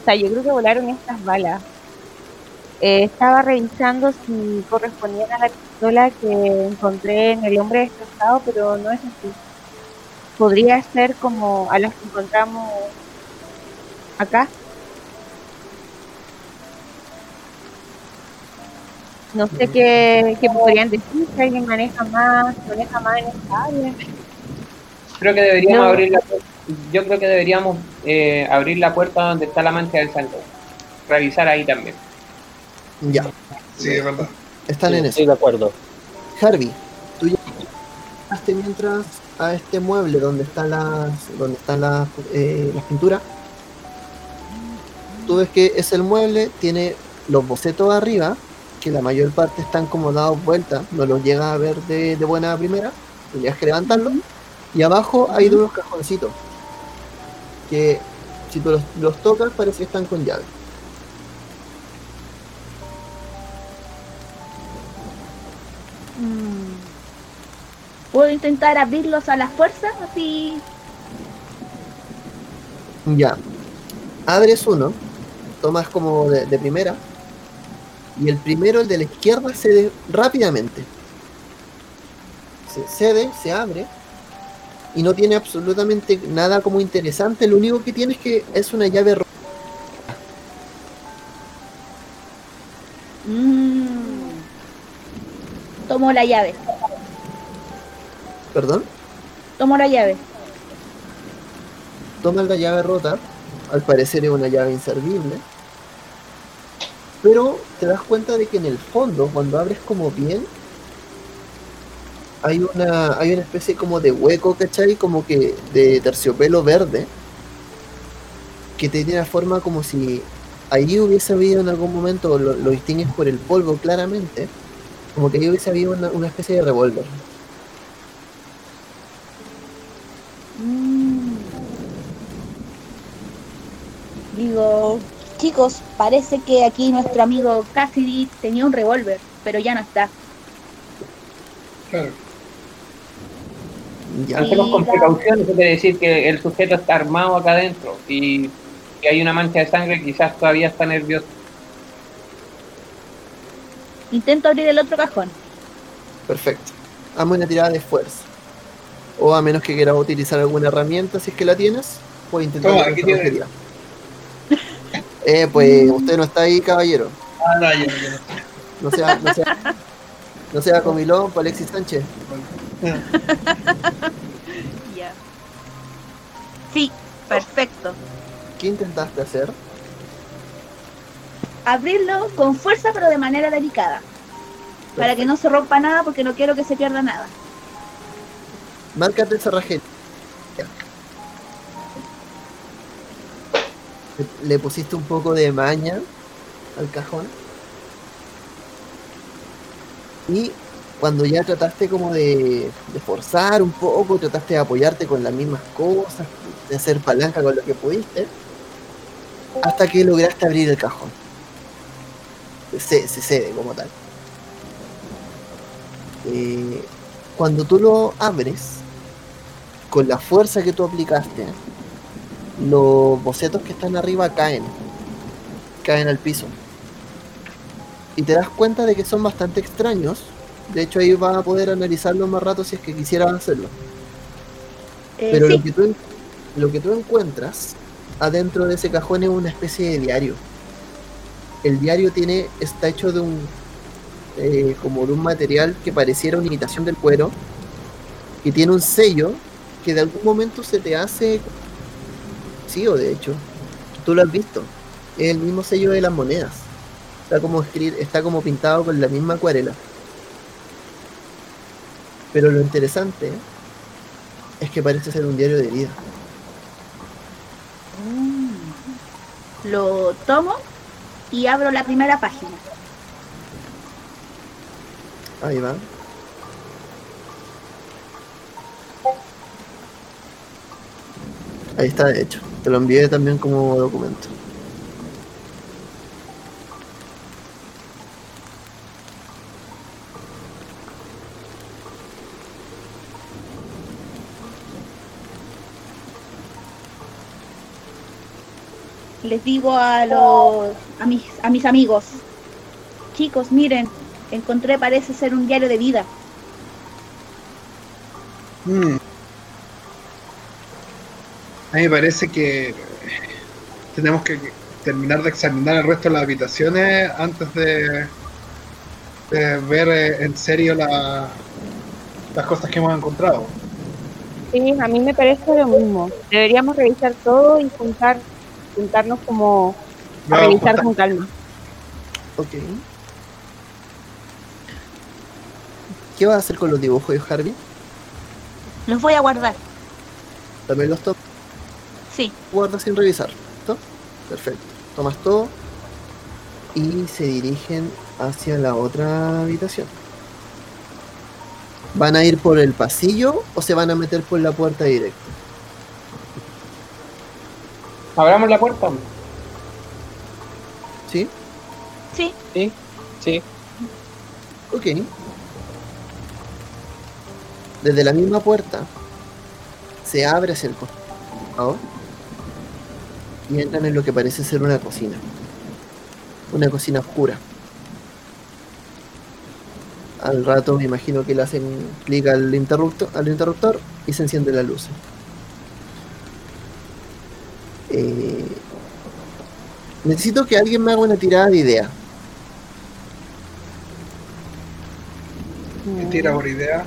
o sea, yo creo que volaron estas balas. Eh, estaba revisando si correspondían a la pistola que encontré en el hombre destrozado, pero no es así. Podría ser como a las que encontramos acá. No sé qué, qué podrían decir, si alguien maneja más, maneja más en esta área. Creo que deberíamos No. abrir la yo creo que deberíamos eh, abrir la puerta donde está la mancha del santo. Revisar ahí también. Ya, Sí, es verdad. están Sí, en eso. Estoy de acuerdo. Harvey, tú ya llegaste mientras a este mueble donde están las, donde están las, eh, las pinturas. Tú ves que es el mueble, tiene los bocetos arriba, que la mayor parte están como dados vueltas, no los llegas a ver de, de buena primera, tendrías que levantarlos. Y abajo hay dos cajoncitos, que si tú los, los tocas parece que están con llave. Mm. ¿Puedo intentar abrirlos a la fuerza? Así. Ya. Abres uno, tomas como de, de primera, y el primero, el de la izquierda, cede rápidamente. Se cede, se abre, y no tiene absolutamente nada como interesante. Lo único que tiene es que es una llave ro- Mm. Tomo la llave. Perdón, Tomo la llave. tomas la llave rota. Al parecer es una llave inservible. Pero te das cuenta de que en el fondo, cuando abres como bien, hay una, hay una especie como de hueco, ¿cachai? Como que de terciopelo verde. Que tiene la forma como si ahí hubiese habido en algún momento, lo, lo distingues por el polvo claramente, como que ahí hubiese habido una, una especie de revólver. Mm. Digo, chicos, parece que aquí nuestro amigo Cassidy tenía un revólver, pero ya no está. Claro. Ya. Hacemos con precaución, eso quiere decir que el sujeto está armado acá adentro y que hay una mancha de sangre, quizás todavía está nervioso. Intento abrir el otro cajón. Perfecto. Hazme una tirada de fuerza. O a menos que quieras utilizar alguna herramienta, si es que la tienes, puedes intentar. Toma, aquí tienes. Eh, pues usted no está ahí, caballero. Ah, no, ya, ya no. No sea, no sea, no sea comilón para Alexis Sánchez. Ya. Sí, perfecto. ¿Qué intentaste hacer? Abrirlo con fuerza, pero de manera delicada. Para que no se rompa nada, porque no quiero que se pierda nada. Márcate el cerrajero. Le- pusiste un poco de maña al cajón. Y cuando ya trataste como de, de forzar un poco, trataste de apoyarte con las mismas cosas, de hacer palanca con lo que pudiste, hasta que lograste abrir el cajón. Se, se cede como tal. Eh, cuando tú lo abres, con la fuerza que tú aplicaste, los bocetos que están arriba caen, caen al piso. Y te das cuenta de que son bastante extraños. De hecho, ahí vas a poder analizarlo más rato si es que quisieras hacerlo. Eh, Pero sí, lo, que tú, lo que tú encuentras adentro de ese cajón es una especie de diario. El diario tiene está hecho de un eh, como de un material que pareciera una imitación del cuero, que tiene un sello que de algún momento se te hace de hecho. Tú lo has visto. Es el mismo sello de las monedas. Está como escri- está como pintado con la misma acuarela. Pero lo interesante es que parece ser un diario de vida. Mm. Lo tomo y abro la primera página. ahí va. Ahí está de hecho te lo envié también como documento Les digo a los a mis a mis amigos, chicos, miren, encontré parece ser un diario de vida. Mm. A mí me parece que tenemos que terminar de examinar el resto de las habitaciones antes de, de ver eh, en serio la- las cosas que hemos encontrado. Sí, a mí me parece lo mismo. Deberíamos revisar todo y juntar, juntarnos como a No, revisar juntar- con calma. Ok. ¿Qué vas a hacer con los dibujos de Harvey? Los voy a guardar. También los tomas. Sí. guardas sin revisar. ¿Listo? Perfecto. Tomas todo y se dirigen hacia la otra habitación. ¿Van a ir por el pasillo o se van a meter por la puerta directa? Abramos la puerta. ¿Sí? Sí. Sí, sí. Ok. Desde la misma puerta se abre hacia el costado y entran en lo que parece ser una cocina. Una cocina oscura. Al rato me imagino que le hacen clic al interruptor, al interruptor y se enciende la luz. Eh, necesito que alguien me haga una tirada de idea. ¿Qué tira por idea?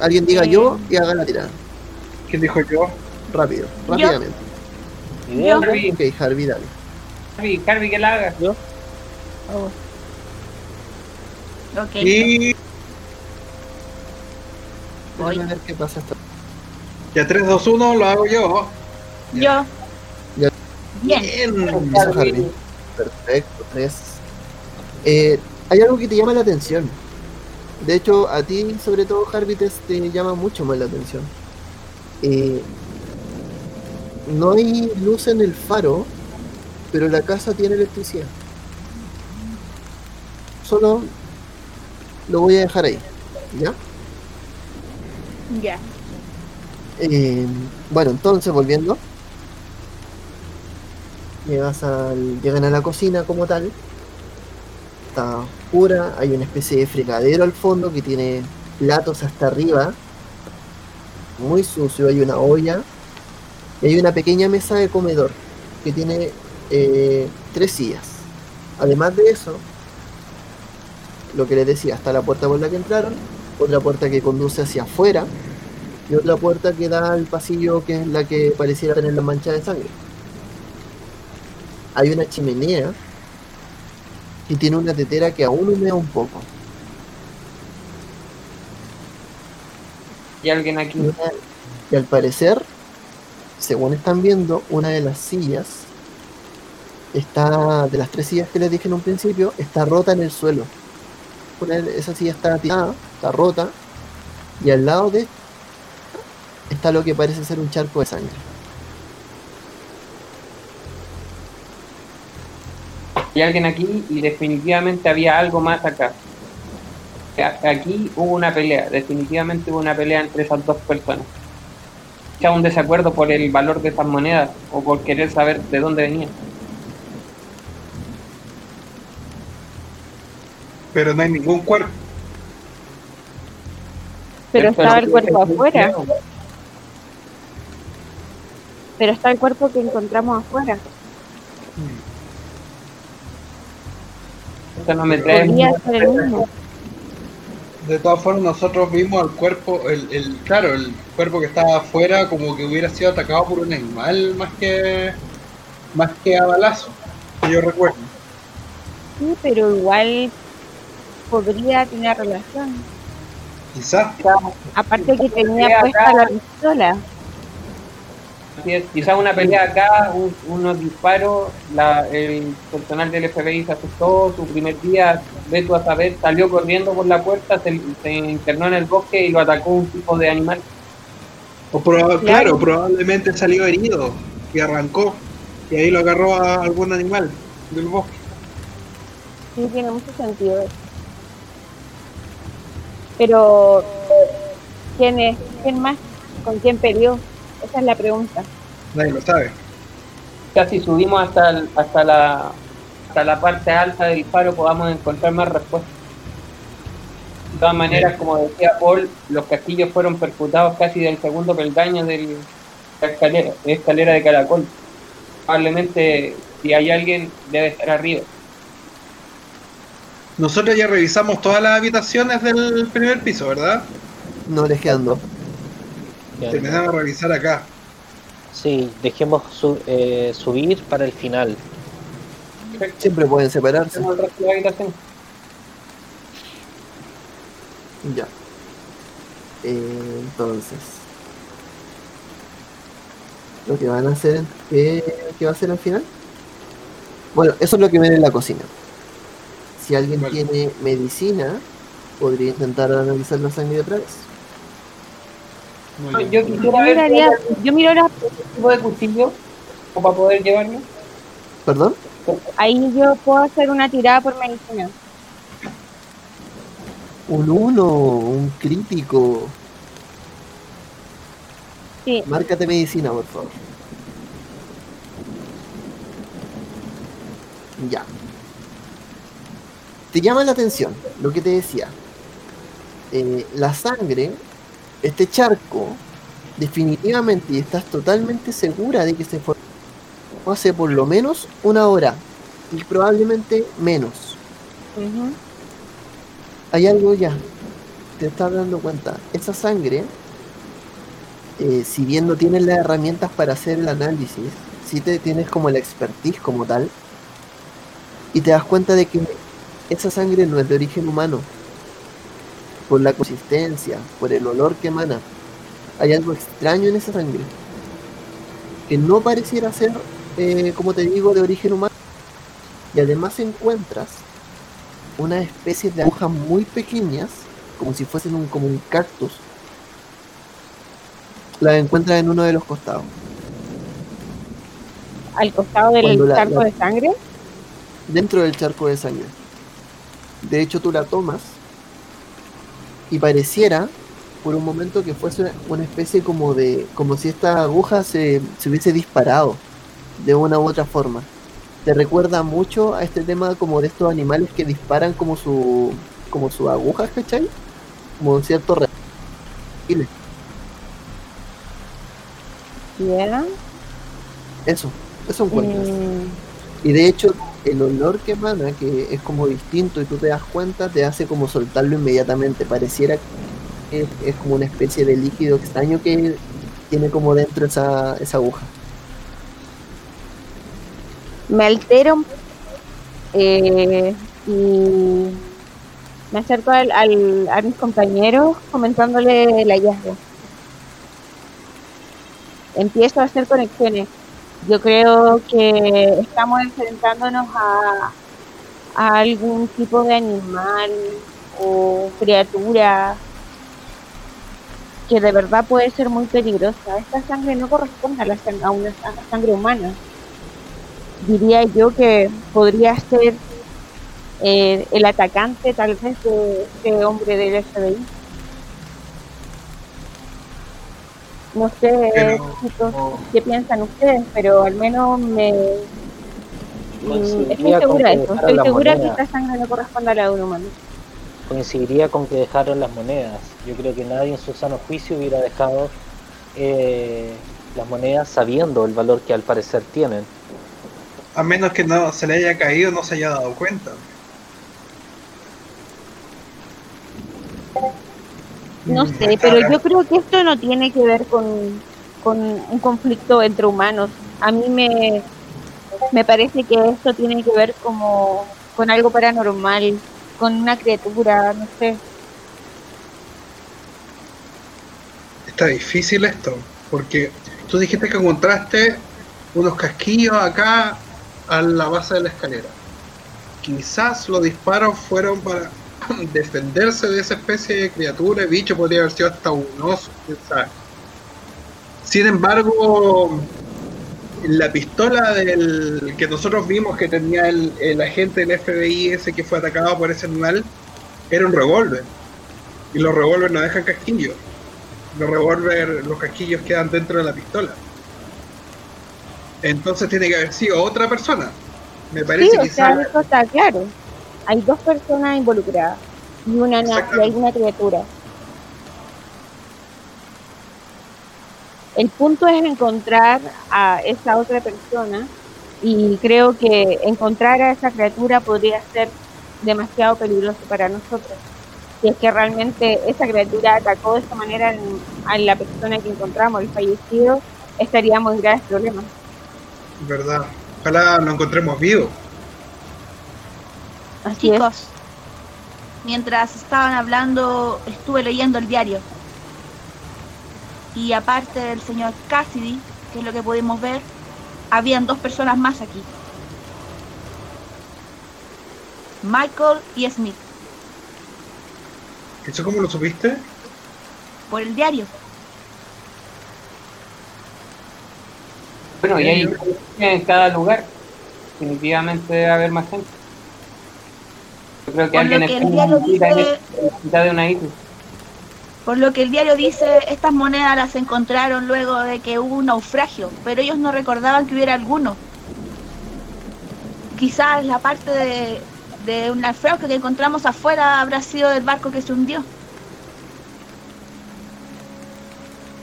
Alguien diga Eh. yo y haga la tirada. ¿Quién dijo yo? Rápido, rápidamente. Yo. Harvey, Ok, Harvey, dale. Harvey, Harvey, que la haga. Ok. Y Voy. Déjame ver qué pasa hasta. ya 3, 2, 1 lo hago yo. Yo. Ya. Bien. Bien. Harvey. Perfecto, tres. Eh, hay algo que te llama la atención. De hecho, a ti, sobre todo, Harvey, te, te llama mucho más la atención. Eh, no hay luz en el faro, pero la casa tiene electricidad. Solo lo voy a dejar ahí, ¿ya? Ya. Eh, bueno, entonces volviendo. Llegas al, llegan a la cocina como tal. Está oscura, hay una especie de fregadero al fondo que tiene platos hasta arriba. Muy sucio, hay una olla. Y hay una pequeña mesa de comedor que tiene eh, tres sillas. Además de eso, lo que les decía, está la puerta por la que entraron, otra puerta que conduce hacia afuera, y otra puerta que da al pasillo que es la que pareciera tener la mancha de sangre. Hay una chimenea que tiene una tetera que aún humea un poco. Y alguien aquí. Y, y al parecer, según están viendo, una de las sillas está, de las tres sillas que les dije en un principio, está rota en el suelo. Esa silla está tirada, está rota, y al lado de está lo que parece ser un charco de sangre. Hay alguien aquí y definitivamente había algo más acá. Aquí hubo una pelea, definitivamente hubo una pelea entre esas dos personas. Ya un desacuerdo por el valor de esas monedas o por querer saber de dónde venían. Pero no hay ningún cuerpo. Pero Esto estaba no el cuerpo afuera. Pero está el cuerpo que encontramos afuera. Esto no me trae Podría mucha ser el mismo. De todas formas, nosotros vimos al cuerpo, el, el claro, el cuerpo que estaba afuera como que hubiera sido atacado por un animal más que más que a balazo. que yo recuerdo. Sí, pero igual podría tener relación. Quizás. Aparte que tenía puesta la pistola. Así es, quizá una pelea acá, un- unos disparos, la- el personal del FBI se asustó, su primer día, ve tú a saber, salió corriendo por la puerta, se, se internó en el bosque y lo atacó un tipo de animal. O proba- claro. Claro. probablemente salió herido y arrancó. Y ahí lo agarró a algún animal del bosque. Sí, tiene mucho sentido eso. Pero, ¿quién es? ¿Quién más? ¿Con quién peleó? Esa es la pregunta. Nadie lo sabe. Casi subimos hasta, el- hasta, la, hasta la parte alta del faro, podamos encontrar más respuestas. De todas maneras, como decía Paul, los castillos fueron percutados casi del segundo peldaño de la escalera, escalera de caracol. Probablemente, si hay alguien, debe estar arriba. Nosotros ya revisamos todas las habitaciones del primer piso, ¿verdad? No les quedan dos. Ya. Terminamos de revisar acá. Sí, dejemos su- eh, subir para el final. Perfecto. Siempre pueden separarse. Hacemos el resto de la habitación. Ya. Eh, entonces. Lo que van a hacer, ¿qué, qué va a hacer al final? Bueno, eso es lo que ven en la cocina. Si alguien Vale. tiene medicina, podría intentar analizar la sangre otra vez. Yo Yo quisiera ver miraría, yo miro la, tipo de cuchillo o para poder llevarme. ¿Perdón? ahí yo puedo hacer una tirada por medicina. Un 1, un crítico. Sí, Márcate medicina, por favor. Ya. Te llama la atención lo que te decía. Eh, la sangre, este charco, definitivamente, y estás totalmente segura de que se formó hace por lo menos una hora y probablemente menos. hay algo ya. Te estás dando cuenta. Esa sangre, eh, si bien no tienes las herramientas para hacer el análisis, sí te tienes como la expertise como tal. Y te das cuenta de que esa sangre no es de origen humano. Por la consistencia, por el olor que emana. Hay algo extraño en esa sangre. Que no pareciera ser, eh, como te digo, de origen humano. Y además encuentras unas especies de agujas muy pequeñas, como si fuesen un, como un cactus. Las encuentras en uno de los costados. al costado del la- charco la- de sangre. dentro del charco de sangre. De hecho, tú la tomas y pareciera por un momento que fuese una especie como de, como si esta aguja se, se hubiese disparado de una u otra forma. Te recuerda mucho a este tema como de estos animales que disparan como su, como sus agujas, ¿cachai? Como un cierto. Eso, eso encuentras. Mm, Y de hecho, el olor que emana, que es como distinto y tú te das cuenta, te hace como soltarlo inmediatamente. Pareciera que es, como una especie de líquido extraño que tiene como dentro esa, esa aguja. me altero eh, y me acerco al, al- a mis compañeros comentándole el hallazgo. Empiezo a hacer conexiones. Yo creo que estamos enfrentándonos a, algún tipo de animal o criatura que de verdad puede ser muy peligrosa. Esta sangre no corresponde a, la sang- a una sangre humana diría yo que podría ser eh, el atacante tal vez de este hombre del FBI. No sé Pero- chicos, Oh, qué piensan ustedes, pero al menos me mm, Coincidiría estoy con segura que de eso. dejaron Estoy las segura que monedas. esta sangre no corresponde a la de un humano. Coincidiría con que dejaron las monedas. Yo creo que nadie en su sano juicio hubiera dejado eh, las monedas sabiendo el valor que al parecer tienen. a menos que no se le haya caído, no se haya dado cuenta. No sé, pero yo creo que esto no tiene que ver con, con un conflicto entre humanos. A mí me, me parece que esto tiene que ver como con algo paranormal, con una criatura, no sé. Está difícil esto, porque tú dijiste que encontraste unos casquillos acá a la base de la escalera. Quizás los disparos fueron para defenderse de esa especie de criatura, bicho, podría haber sido hasta un oso. Sin embargo, la pistola del que nosotros vimos que tenía el, el agente del FBI ese que fue atacado por ese animal era un revólver. Y los revólveres no dejan casquillos los revólver, los casquillos quedan dentro de la pistola. Entonces tiene que haber sido otra persona. Me Sí, parece o que sea, quizás eso está claro. Hay dos personas involucradas y una na- y hay una criatura. El punto es encontrar a esa otra persona y creo que encontrar a esa criatura podría ser demasiado peligroso para nosotros. si es que realmente esa criatura atacó de esta manera a la persona que encontramos, el fallecido, estaríamos en graves problemas. ¿Verdad? Ojalá lo encontremos vivo. Así es. Chicos, mientras estaban hablando, estuve leyendo el diario. Y aparte del señor Cassidy, que es lo que pudimos ver, habían dos personas más aquí. Michael y Smith, ¿Eso cómo lo supiste? por el diario. Bueno, y hay en cada lugar. Definitivamente debe haber más gente. Yo creo que Por lo alguien que el está diario en la dice, mitad de una isla. por lo que el diario dice, estas monedas las encontraron luego de que hubo un naufragio, pero ellos no recordaban que hubiera alguno. Quizás la parte de, de un naufragio que encontramos afuera habrá sido del barco que se hundió.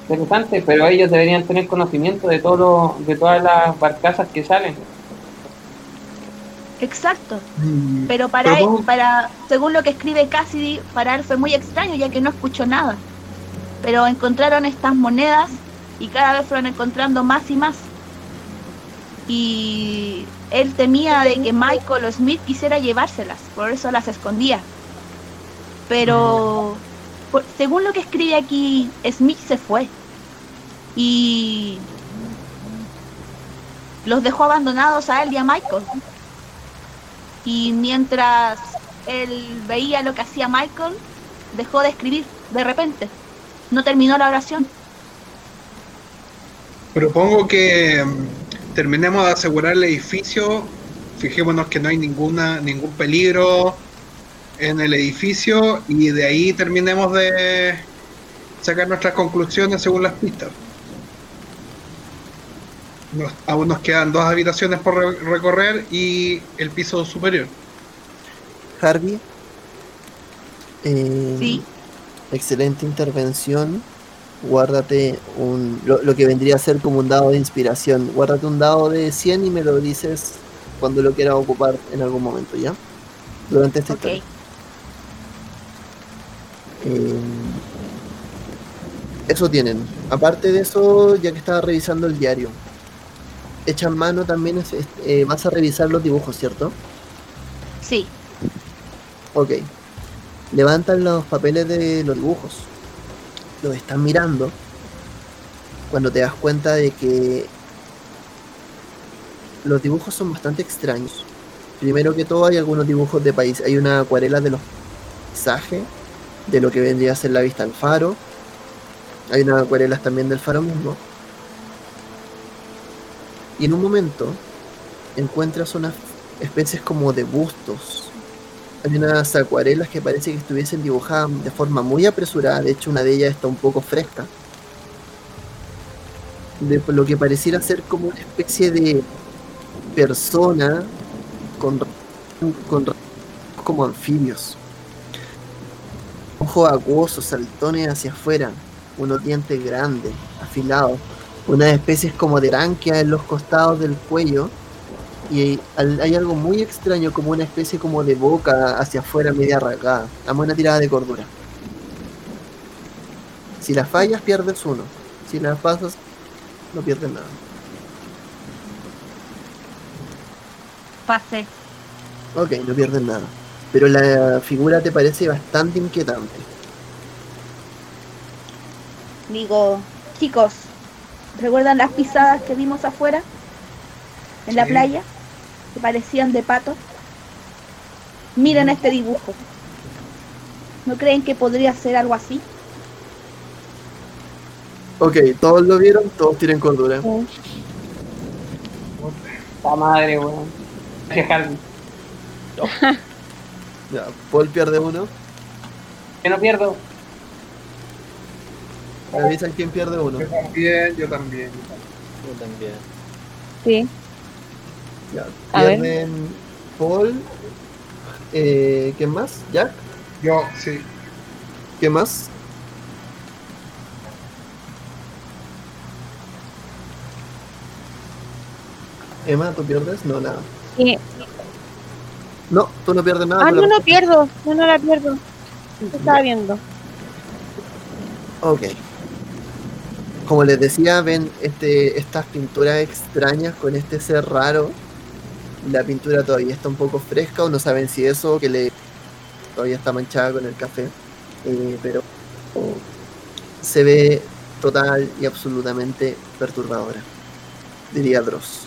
Interesante, pero ellos deberían tener conocimiento de todo lo- de todas las barcazas que salen. Exacto. Mm, Pero para Pero él, vos- para, según lo que escribe Cassidy, para él fue muy extraño ya que no escuchó nada. Pero encontraron estas monedas y cada vez fueron encontrando más y más. Y él temía de que Michael o Smith quisiera llevárselas, por eso las escondía. Pero por- según lo que escribe aquí, Smith se fue. Y los dejó abandonados a él y a Michael. Y mientras él veía lo que hacía Michael, dejó de escribir de repente. No terminó la oración. Propongo que mm, terminemos de asegurar el edificio. Fijémonos que no hay ninguna ningún peligro en el edificio y de ahí terminemos de sacar nuestras conclusiones según las pistas. Nos- aún nos quedan dos habitaciones por re- recorrer y el piso superior. Harvey. eh, Sí. Excelente intervención. Guárdate un, lo, lo que vendría a ser como un dado de inspiración. Guárdate un dado de 100 y me lo dices cuando lo quieras ocupar en algún momento, ¿ya? Durante esta Ok. historia. Eh, eso tienen. Aparte de eso, ya que estaba revisando el diario, echan mano también, es- eh, vas a revisar los dibujos, ¿cierto? Sí. Ok. Levantan los papeles de los dibujos. Los están mirando. Cuando te das cuenta de que los dibujos son bastante extraños. Primero que todo hay algunos dibujos de país. Hay una acuarela de los paisajes, de lo que vendría a ser la vista al faro. Hay unas acuarelas también del faro mismo. Y en un momento encuentras unas especies como de bustos hay unas acuarelas que parece que estuviesen dibujadas de forma muy apresurada, de hecho una de ellas está un poco fresca. De lo que pareciera ser como una especie de persona con, con como anfibios. Ojos acuosos, saltones hacia afuera, unos dientes grandes, afilados, unas especies como de branquias en los costados del cuello y hay algo muy extraño como una especie como de boca hacia afuera media rasgada. Dame una tirada de cordura. Si la fallas pierdes uno. Si la pasas no pierdes nada. Pasé. Ok, no pierdes nada. Pero la figura te parece bastante inquietante. Digo, chicos, ¿recuerdan las pisadas que vimos afuera? En la Sí. playa, que parecían de pato. Miren este dibujo. ¿No creen que podría ser algo así? Ok, todos lo vieron, todos tienen cordura. La madre, weón. Gracias, Harvey. Ya, Paul pierde uno. Que no pierdo. Me avisan quién pierde uno. Yo también, yo también. Yo también. Sí. Ya, A ver. pierden Paul. Eh, ¿Quién más? ¿Jack? Yo, sí. ¿Qué más? Emma, ¿tú pierdes? No, nada. Sí. No, tú no pierdes nada. Ah, no, la- no pierdo. No, no la pierdo. ¿Qué estaba viendo? Ok. Como les decía, ven este, estas pinturas extrañas con este ser raro. La pintura todavía está un poco fresca o no saben si eso que le todavía está manchada con el café. Eh, pero se ve total y absolutamente perturbadora. Diría Dross.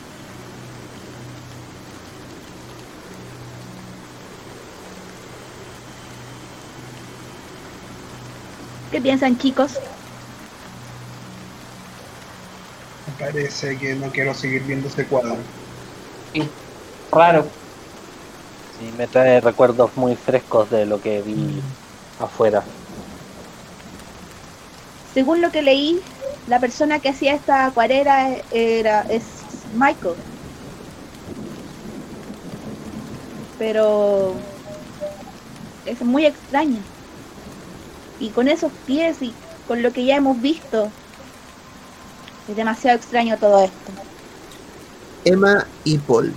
¿Qué piensan, chicos? Me parece que no quiero seguir viendo ese cuadro. Raro. Sí, me trae recuerdos muy frescos de lo que vi afuera. Según lo que leí, la persona que hacía esta acuarela era es Michael. Pero es muy extraña. Y con esos pies y con lo que ya hemos visto, es demasiado extraño todo esto. Emma y Paul.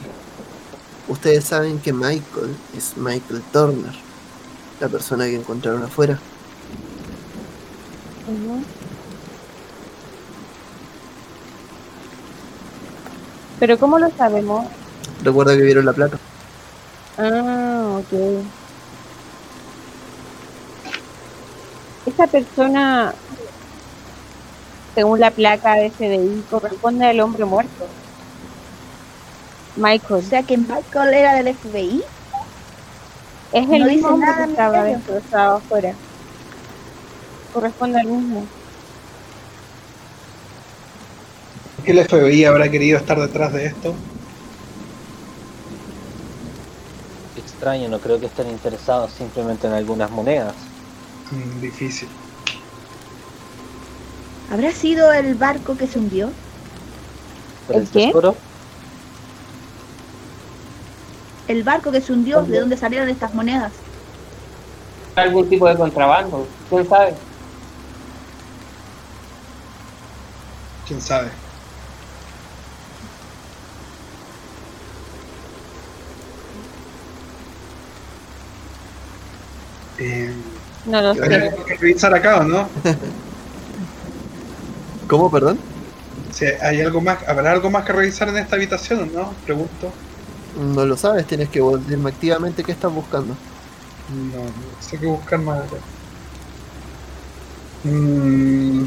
Ustedes saben que Michael es Michael Turner, la persona que encontraron afuera. Pero ¿cómo lo sabemos? Recuerda que vieron la placa. Ah, ok. Esa persona, según la placa de FBI, corresponde al hombre muerto. O Michael. sea que Michael era del FBI. Es el No mismo hombre que estaba estaba afuera. Corresponde al mismo. ¿Por qué el FBI habrá querido estar detrás de esto? Extraño, no creo que estén interesados simplemente en algunas monedas. Mm, difícil. ¿Habrá sido el barco que se hundió? ¿Por ¿El el qué? tesoro? El barco que se hundió, ¿de dónde salieron estas monedas? Algún tipo de contrabando. ¿Quién sabe? ¿Quién sabe? Eh, No lo ¿Hay sé. algo que revisar acá o no? ¿Cómo, perdón? Si hay algo más, ¿Habrá algo más que revisar en esta habitación o no? Pregunto. No lo sabes, tienes que decirme activamente qué estás buscando. No, no sé qué buscar más acá. Mm,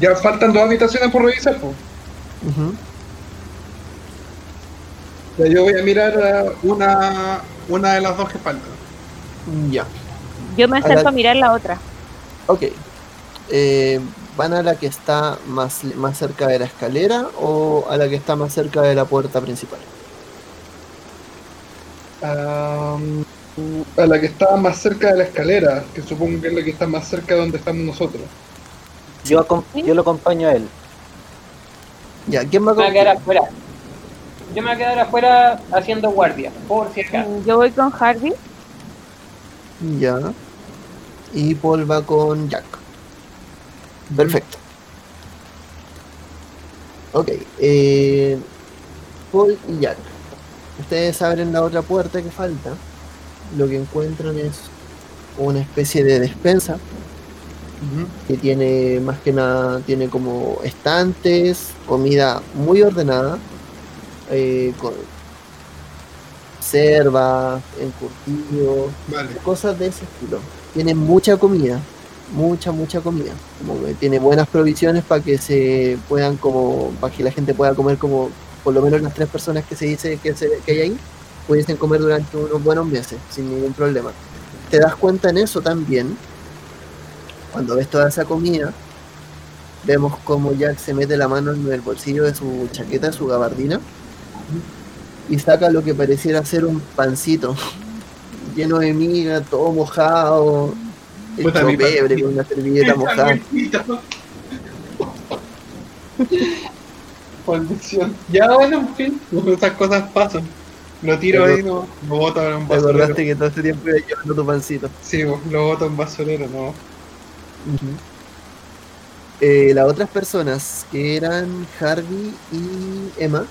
ya faltan dos habitaciones por revisar, pues. Ya yo voy a mirar a una, una de las dos que faltan. Ya, Yo me A la- acerco a mirar la otra. ok. Eh, ¿Van a la que está más, más cerca de la escalera o a la que está más cerca de la puerta principal? A la que está más cerca de la escalera, que supongo que es la que está más cerca de donde estamos nosotros. Yo, yo lo acompaño a él. Ya, ¿quién va Me voy a quedar afuera. Yo me voy a quedar afuera haciendo guardia, por si acaso. Mm, Yo voy con Harvey. Ya. Y Paul va con Jack. Perfecto. Ok. eh, Paul y Jack. Ustedes abren la otra puerta que falta. Lo que encuentran es una especie de despensa que tiene más que nada, tiene como estantes, comida muy ordenada, eh, con cervas, encurtidos, Vale. cosas de ese estilo. Tiene mucha comida, mucha, mucha comida. Como tiene buenas provisiones para que se puedan como, para que la gente pueda comer como, por lo menos las tres personas que se dice que, se- que hay ahí, pudiesen comer durante unos buenos meses, sin ningún problema. Te das cuenta en eso también, cuando ves toda esa comida, vemos como Jack se mete la mano en el bolsillo de su chaqueta, su gabardina, y saca lo que pareciera ser un pancito lleno de miga, todo mojado, Puta, hecho mi pebre pancito. con una servilleta mojada. Maldición. Ya, bueno, en fin. Esas cosas pasan. Lo tiro Pero- ahí, no, lo boto en un Te basurero. acordaste que todo este tiempo iba llevando tu pancito. Sí, lo boto en basurero, no. Eh, las otras personas que eran Harvey y Emma,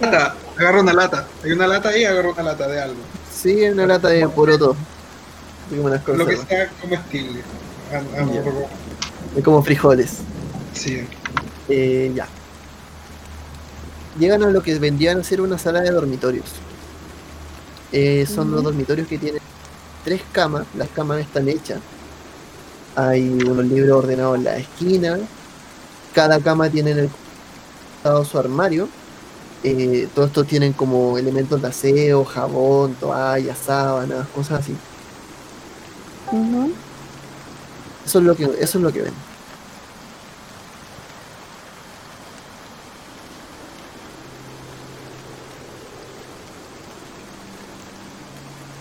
Lata, agarro una lata. Hay una lata ahí, agarro una lata de algo. sí, una lata de poroto. Lo que sea comestible. Es como frijoles. Sí. Eh, ya. Llegan a lo que vendrían a ser una sala de dormitorios. Eh, son los dormitorios que tienen tres camas. Las camas están hechas. Hay unos libros ordenados en la esquina. Cada cama tiene en el costado su armario. Eh, todos estos tienen como elementos de aseo, jabón, toallas, sábanas, cosas así. Eso es lo que, eso es lo que ven.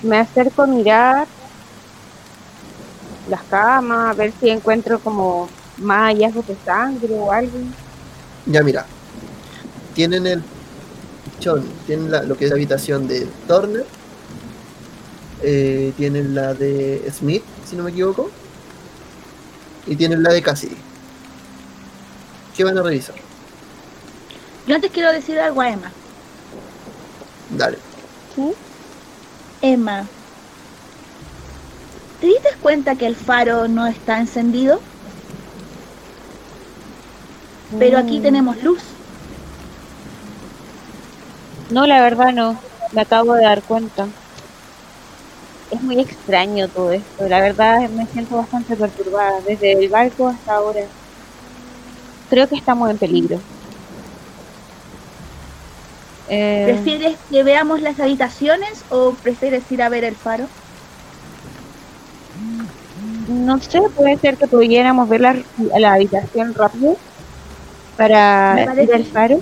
Me acerco a mirar las camas, a ver si encuentro como más hallazgos de sangre o algo. Ya mira, tienen el chon, tienen la- lo que es la habitación de Turner, eh, tienen la de Smith, si no me equivoco, y tienen la de Cassidy. ¿Qué van a revisar? Yo antes quiero decir algo a Emma. Dale. Emma, ¿te diste cuenta que el faro no está encendido? Pero aquí Mm. tenemos luz. No, la verdad no. Me acabo de dar cuenta. Es muy extraño todo esto. La verdad me siento bastante perturbada desde el barco hasta ahora. Creo que estamos en peligro. Eh, ¿Prefieres que veamos las habitaciones o prefieres ir a ver el faro? no sé, puede ser que pudiéramos ver la, la habitación rápido para parece. al faro.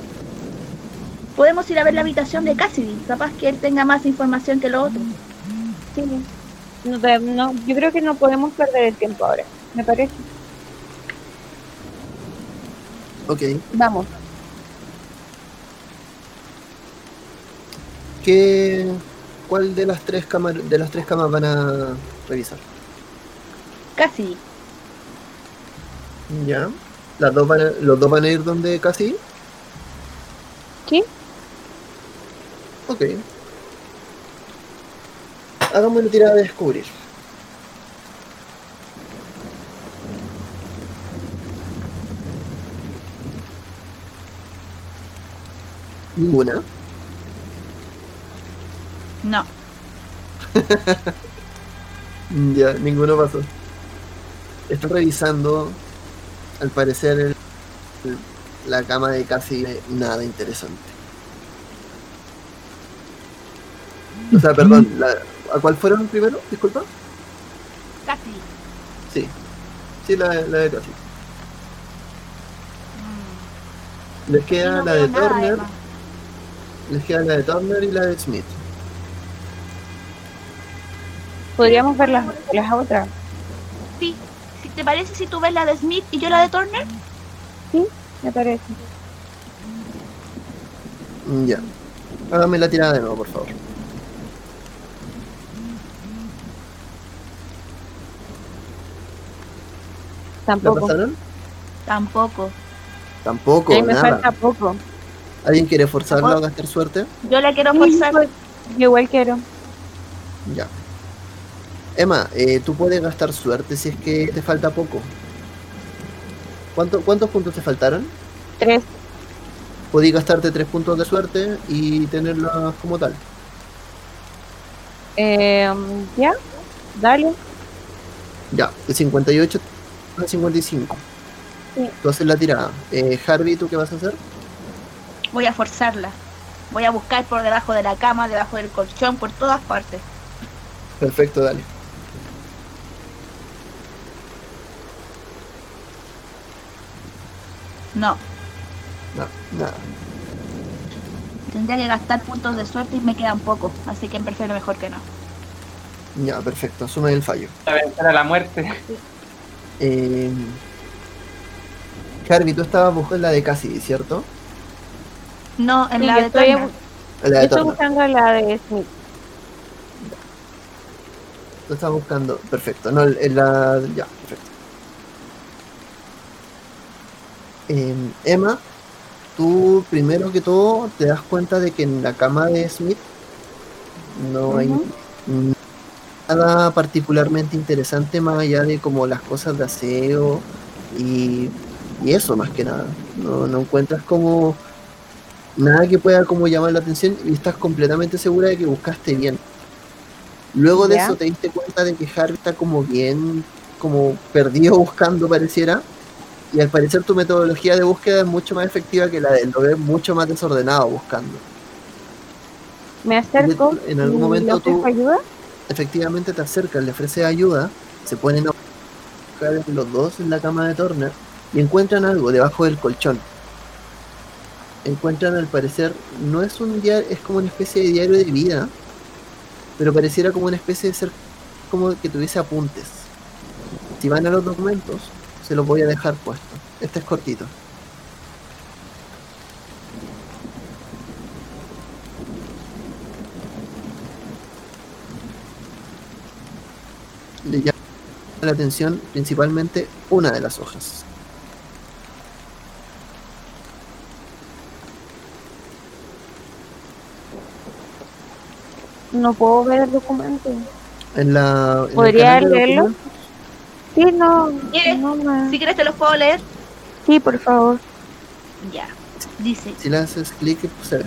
Podemos ir a ver la habitación de Cassidy. Capaz que él tenga más información que lo otro. Sí. No, no, yo creo que no podemos perder el tiempo ahora. Me parece. Ok. Vamos. ¿Qué, ¿Cuál de las tres camas de las tres camas van a revisar? Cassidy. Ya. Las dos van a- los dos van a ir donde Cassidy. Sí. Ok. Hagamos una tirada de descubrir. Ninguna. No. Ya, ninguno pasó. Están revisando, al parecer, el- el- la cama de casi nada interesante. O sea, perdón, la- ¿a cuál fueron primero? Disculpa. Cassidy. Sí, sí, la, la de casi. Les Aquí queda no la de nada, Turner, Emma. les queda la de Turner y la de Smith. Podríamos ver las, las otras. Sí. Si te parece si tú ves la de Smith y yo la de Turner, Me parece. Mm, Ya. Hágame la tirada de nuevo, por favor. ¿La Tampoco. pasaron? tampoco. Tampoco, A mí me nada. falta poco. ¿Alguien quiere forzarlo a gastar suerte? Yo la quiero forzar. pues, Yo igual quiero. Ya. Emma, eh, tú puedes gastar suerte si es que te falta poco. ¿Cuánto- ¿Cuántos puntos te faltaron? Tres. Podéis gastarte tres puntos de suerte y tenerlas como tal. Eh, ya. Dale. Ya, de 58 a 55. Sí. Tú haces la tirada. Eh, Harvey, ¿tú qué vas a hacer? Voy a forzarla. Voy a buscar por debajo de la cama, debajo del colchón, por todas partes. Perfecto, dale. No. No, nada. Tendría que gastar puntos de suerte y me quedan pocos. Así que prefiero mejor que no. Ya, perfecto. Asume el fallo. A vencer a la muerte. Eh, Harvey, tú estabas buscando la de Cassidy, ¿cierto? No, en Sí, la de estoy. La Yo estoy buscando la de Smith. Tú estás buscando. Perfecto. No, en la. Ya, perfecto. Eh, Emma, tú primero que todo te das cuenta de que en la cama de Smith no hay nada particularmente interesante más allá de como las cosas de aseo y, y eso más que nada. No, no encuentras como nada que pueda como llamar la atención y estás completamente segura de que buscaste bien. Luego de Ya. eso te diste cuenta de que Harry está como bien, como perdido buscando pareciera. Y al parecer tu metodología de búsqueda es mucho más efectiva que la de él, lo ves mucho más desordenado buscando. Me acerco En algún momento tú- ayuda. Efectivamente te acercas, le ofreces ayuda, se ponen a buscar los dos en la cama de Turner y encuentran algo debajo del colchón. Encuentran al parecer, no es un diario, es como una especie de diario de vida, pero pareciera como una especie de ser como que tuviese apuntes. Si van a los documentos, se los voy a dejar puesto. Este es cortito. Le llama la atención principalmente una de las hojas. No puedo ver el documento. En la, en ¿Podría leerlo? Sí, no. ¿Quieres? no me- Si quieres te los puedo leer. Sí, por favor. Ya. Dice, Si le haces clic, pues se ve.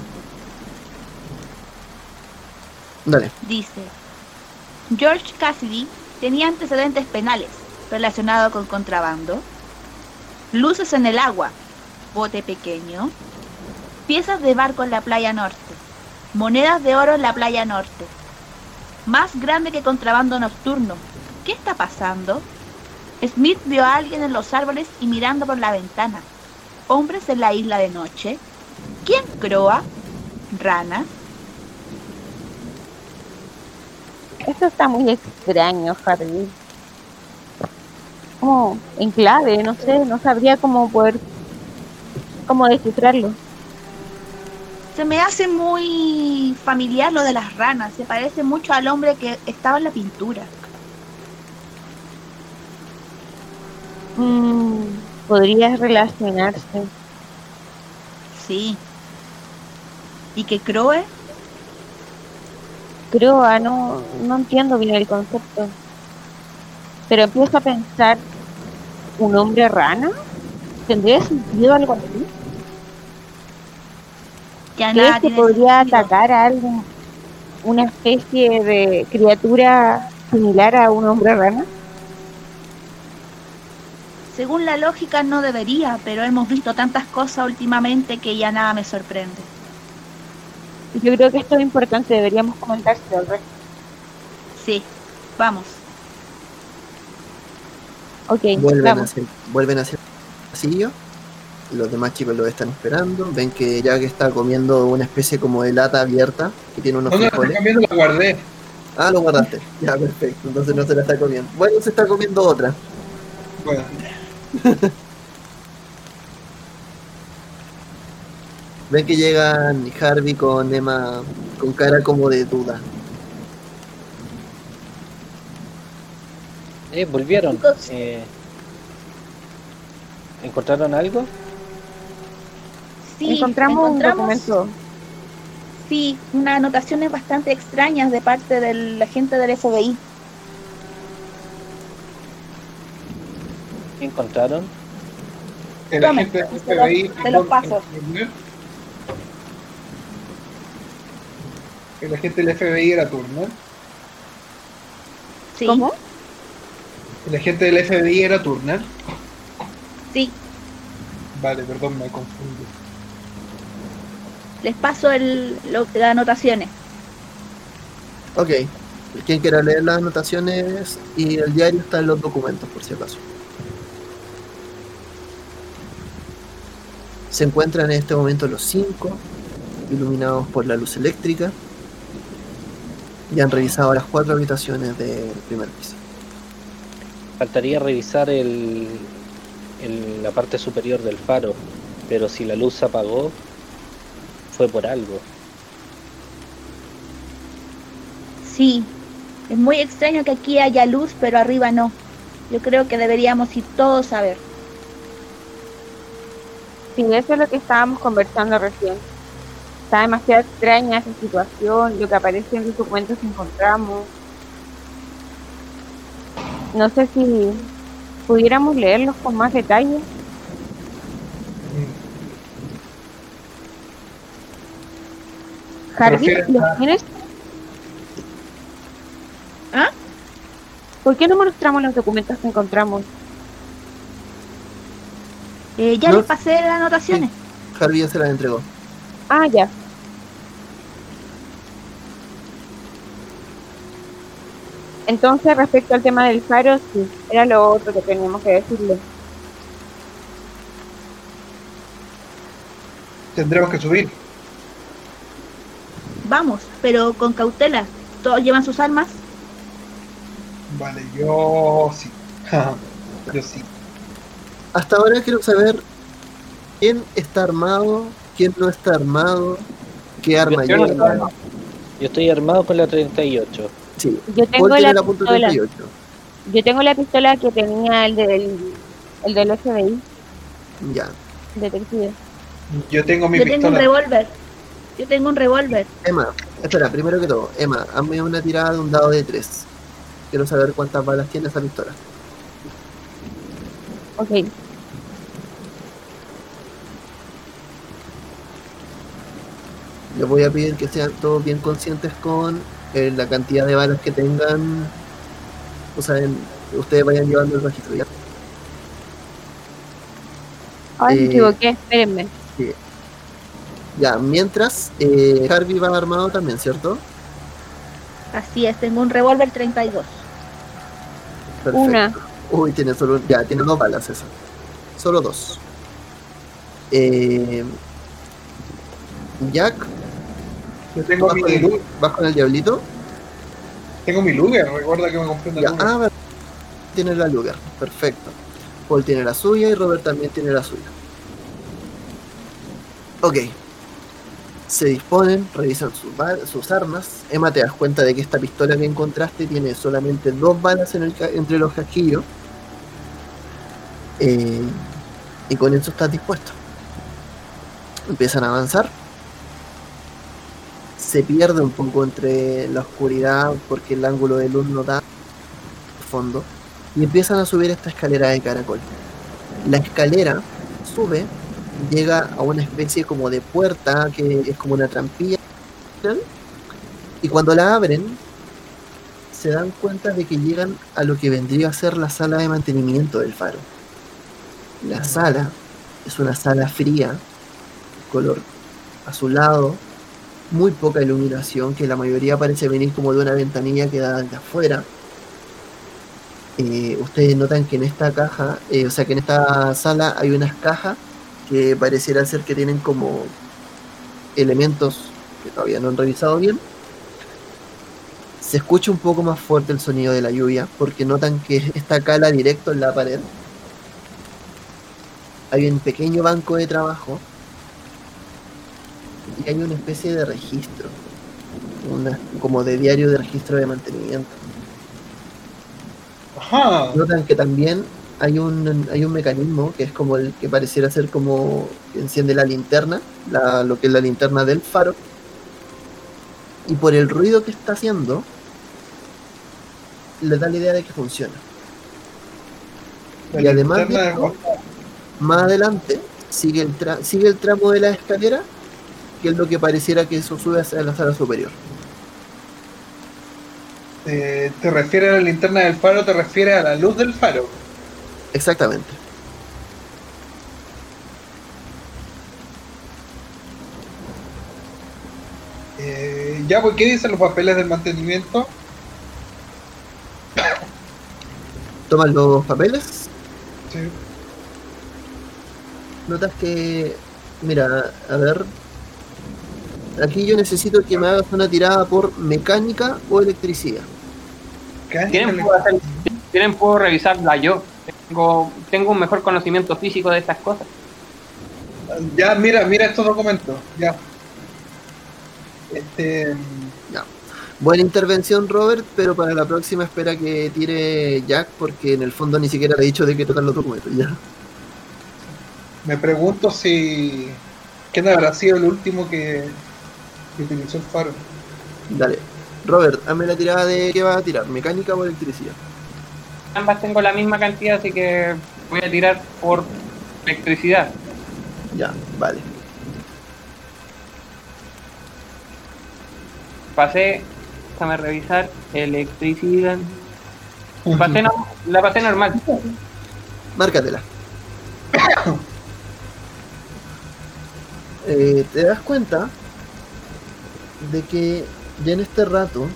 Dale. dice, George Cassidy tenía antecedentes penales relacionados con contrabando, luces en el agua, bote pequeño, piezas de barco en la playa norte, monedas de oro en la playa norte, más grande que contrabando nocturno. ¿Qué está pasando? Smith vio a alguien en los árboles y mirando por la ventana. Hombres en la isla de noche. ¿Quién croa? ¿Rana? Esto está muy extraño, Harry. Como en clave, no sé, no sabría cómo poder, cómo descifrarlo. Se me hace muy familiar lo de las ranas. Se parece mucho al hombre que estaba en la pintura. Mm, podría relacionarse. Sí. ¿Y que Croe? Creo, ah, no, no entiendo bien el concepto. Pero empiezo a pensar, ¿un hombre rana? ¿Tendría sentido algo así? Ya ¿Crees nada que podría sentido. atacar a alguien, una especie de criatura similar a un hombre rana? Según la lógica no debería, pero hemos visto tantas cosas últimamente que ya nada me sorprende. Yo creo que esto es importante, deberíamos comentárselo al resto. Sí, vamos. Ok, Vuelven vamos. hacia, vuelven hacia el pasillo. Los demás chicos lo están esperando. Ven que Jack está comiendo una especie como de lata abierta que tiene unos No, no, frijoles. comiendo, la guardé. Ah, lo guardaste. Ya, perfecto. Entonces no se la está comiendo. Bueno, se está comiendo otra. Bueno, Ven que llegan Harvey con Emma con cara como de duda. Eh, volvieron. Eh, ¿Encontraron algo? Sí, encontramos, un encontramos- documento. Sí, unas anotaciones bastante extrañas de parte del agente del FBI. ¿Qué encontraron? el Tome, agente del te los- FBI. te los paso. El agente del FBI era Turner. Sí, ¿Cómo? El agente del FBI era Turner. sí. Vale, perdón, me confundí. Les paso el, lo- las anotaciones. Ok. Quien quiera leer las anotaciones y el diario está en los documentos, por si acaso. Se encuentran en este momento los cinco, iluminados por la luz eléctrica, y han revisado las cuatro habitaciones del primer piso. Faltaría revisar el, el- la parte superior del faro, pero si la luz se apagó, fue por algo. Sí, es muy extraño que aquí haya luz, pero arriba no. Yo creo que deberíamos ir todos a ver. Sí, eso es lo que estábamos conversando recién. Está demasiado extraña esa situación, lo que aparece en los documentos que encontramos. No sé si pudiéramos leerlos con más detalle. Harvey, ¿los a- tienes? ¿Ah? ¿Por qué no mostramos los documentos que encontramos? Eh, ya No. les pasé las anotaciones. Harvey ya se las entregó. Ah, ya. Entonces, respecto al tema del faro, sí, era lo otro que teníamos que decirle. Tendremos que subir. Vamos, pero con cautela. Todos llevan sus armas. Vale, yo sí. yo sí. Hasta ahora quiero saber quién está armado, quién no está armado, qué arma Yo lleva. Yo estoy armado con la 38. Sí, Yo tengo la tiene la punto pistola. 38. Yo tengo la pistola que tenía el del, el del FBI, Ya. detective. Yo tengo mi Yo tengo un pistola. revólver. Yo tengo un revólver. Emma, espera, primero que todo, Emma, hazme una tirada de un dado de 3. Quiero saber cuántas balas tiene esa pistola. Ok. Les voy a pedir que sean todos bien conscientes con eh, la cantidad de balas que tengan. O sea, en- ustedes vayan llevando el registro, ¿ya? Ay, me Eh, equivoqué, espérenme. Ya, mientras, eh, Harvey va armado también, ¿cierto? Así es, tengo un revólver 32. Perfecto. Una. Uy, tiene solo. Ya, tiene dos balas esa. Solo dos. Eh, Jack, Yo tengo ¿vas mi con, el, vas con el diablito? Tengo mi Luger. Recuerda que me compré una Ya, Luger. ah, tiene la Luger. Perfecto. Paul tiene la suya y Robert también tiene la suya. Ok. Se disponen, revisan sus, sus armas. Emma, te das cuenta de que esta pistola que encontraste tiene solamente dos balas en el entre los casquillos. Eh, y con eso estás dispuesto. Empiezan a avanzar. Se pierde un poco entre la oscuridad porque el ángulo de luz no da fondo y empiezan a subir esta escalera de caracol. La escalera sube, llega a una especie como de puerta que es como una trampilla y cuando la abren se dan cuenta de que llegan a lo que vendría a ser la sala de mantenimiento del faro. La sala es una sala fría, color azulado, muy poca iluminación, que la mayoría parece venir como de una ventanilla que da de afuera. Eh, ustedes notan que en esta caja, eh, o sea que en esta sala hay unas cajas que pareciera ser que tienen como elementos que todavía no han revisado bien. Se escucha un poco más fuerte el sonido de la lluvia porque notan que esta cala directo en la pared. Hay un pequeño banco de trabajo y hay una especie de registro, una, como de diario de registro de mantenimiento. Ajá. Notan que también hay un, hay un mecanismo que es como el que pareciera ser como que enciende la linterna, la- lo que es la linterna del faro. Y por el ruido que está haciendo, le da la idea de que funciona. La y además de esto, más adelante sigue el, tra- sigue el tramo de la escalera, que es lo que pareciera que eso sube hacia la sala superior. Eh, ¿Te refieres a la linterna del faro? ¿Te refieres a la luz del faro? Exactamente. Eh, ya, pues, ¿qué dicen los papeles del mantenimiento? Toman los papeles Sí. notas que, mira, a ver, aquí yo necesito que me hagas una tirada por mecánica o electricidad. ¿Qué? ¿Tienen puedo, hacer- tienen puedo revisarla yo? Tengo, tengo un mejor conocimiento físico de estas cosas. Ya, mira, mira estos documentos. Ya. Este. Buena intervención, Robert, pero para la próxima espera que tire Jack, porque en el fondo ni siquiera le he dicho de qué tocan los documentos. Ya. Me pregunto si. ¿Quién habrá sido el último que, que utilizó el faro? Dale. Robert, hazme la tirada de qué vas a tirar, mecánica o electricidad. ambas tengo la misma cantidad, así que voy a tirar por electricidad. Ya, vale. Pasé, déjame revisar, electricidad. Pasé no- la pasé normal. Márcatela. Eh, te das cuenta de que ya en este rato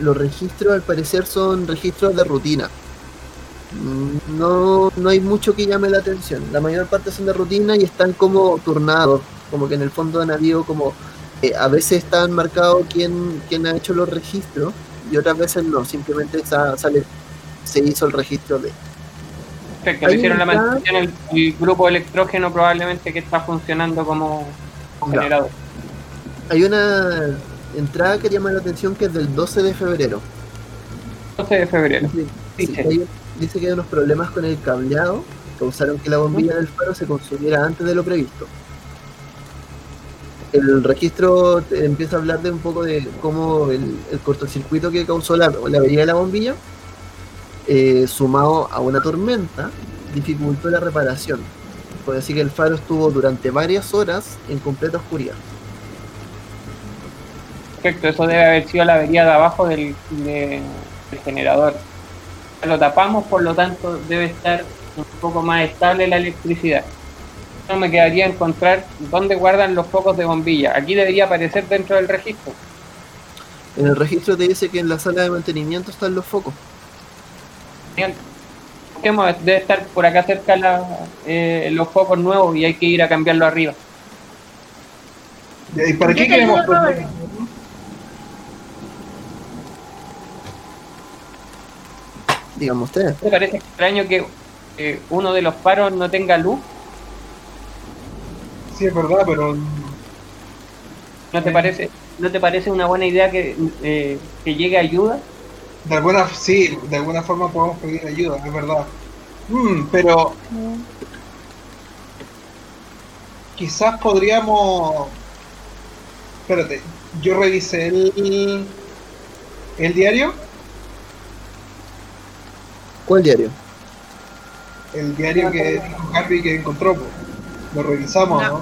los registros al parecer son registros de rutina. Mm, No, no hay mucho que llame la atención. La mayor parte son de rutina y están como turnados. Como que en el fondo han habido como... eh, a veces están marcados quién, quién ha hecho los registros y otras veces no. Simplemente sa- sale, se hizo el registro de... Perfecto, Ahí le hicieron la el, el grupo electrógeno probablemente que está funcionando como generador. Hay una entrada que llama la atención que es del 12 de febrero. 12 de febrero. Dice, sí, Dice. hay- dice que hay unos problemas con el cableado que causaron que la bombilla del faro se consumiera antes de lo previsto. El registro empieza a hablar de un poco de cómo el, el cortocircuito que causó la, la avería de la bombilla, eh, sumado a una tormenta, dificultó la reparación. Puede decir que el faro estuvo durante varias horas en completa oscuridad. Perfecto, eso debe haber sido la avería de abajo del, de- del generador. Lo tapamos, por lo tanto debe estar un poco más estable la electricidad. No me quedaría encontrar dónde guardan los focos de bombilla. Aquí debería aparecer dentro del registro. En el registro te dice que en la sala de mantenimiento están los focos. Bien. Debe estar por acá cerca la- eh, los focos nuevos y hay que ir a cambiarlo arriba. ¿Y para qué queremos ayudo, Díganme ustedes. ¿Te parece extraño que eh, uno de los faros no tenga luz? Sí, es verdad, pero ¿No te parece, no te parece una buena idea que, eh, que llegue ayuda? de alguna, sí, de alguna forma podemos pedir ayuda, es verdad. Mm, pero quizás podríamos... Espérate, yo revisé el, el diario, ¿Cuál diario? el diario que dijo Harvey que encontró. pues. Lo revisamos, No. ¿no?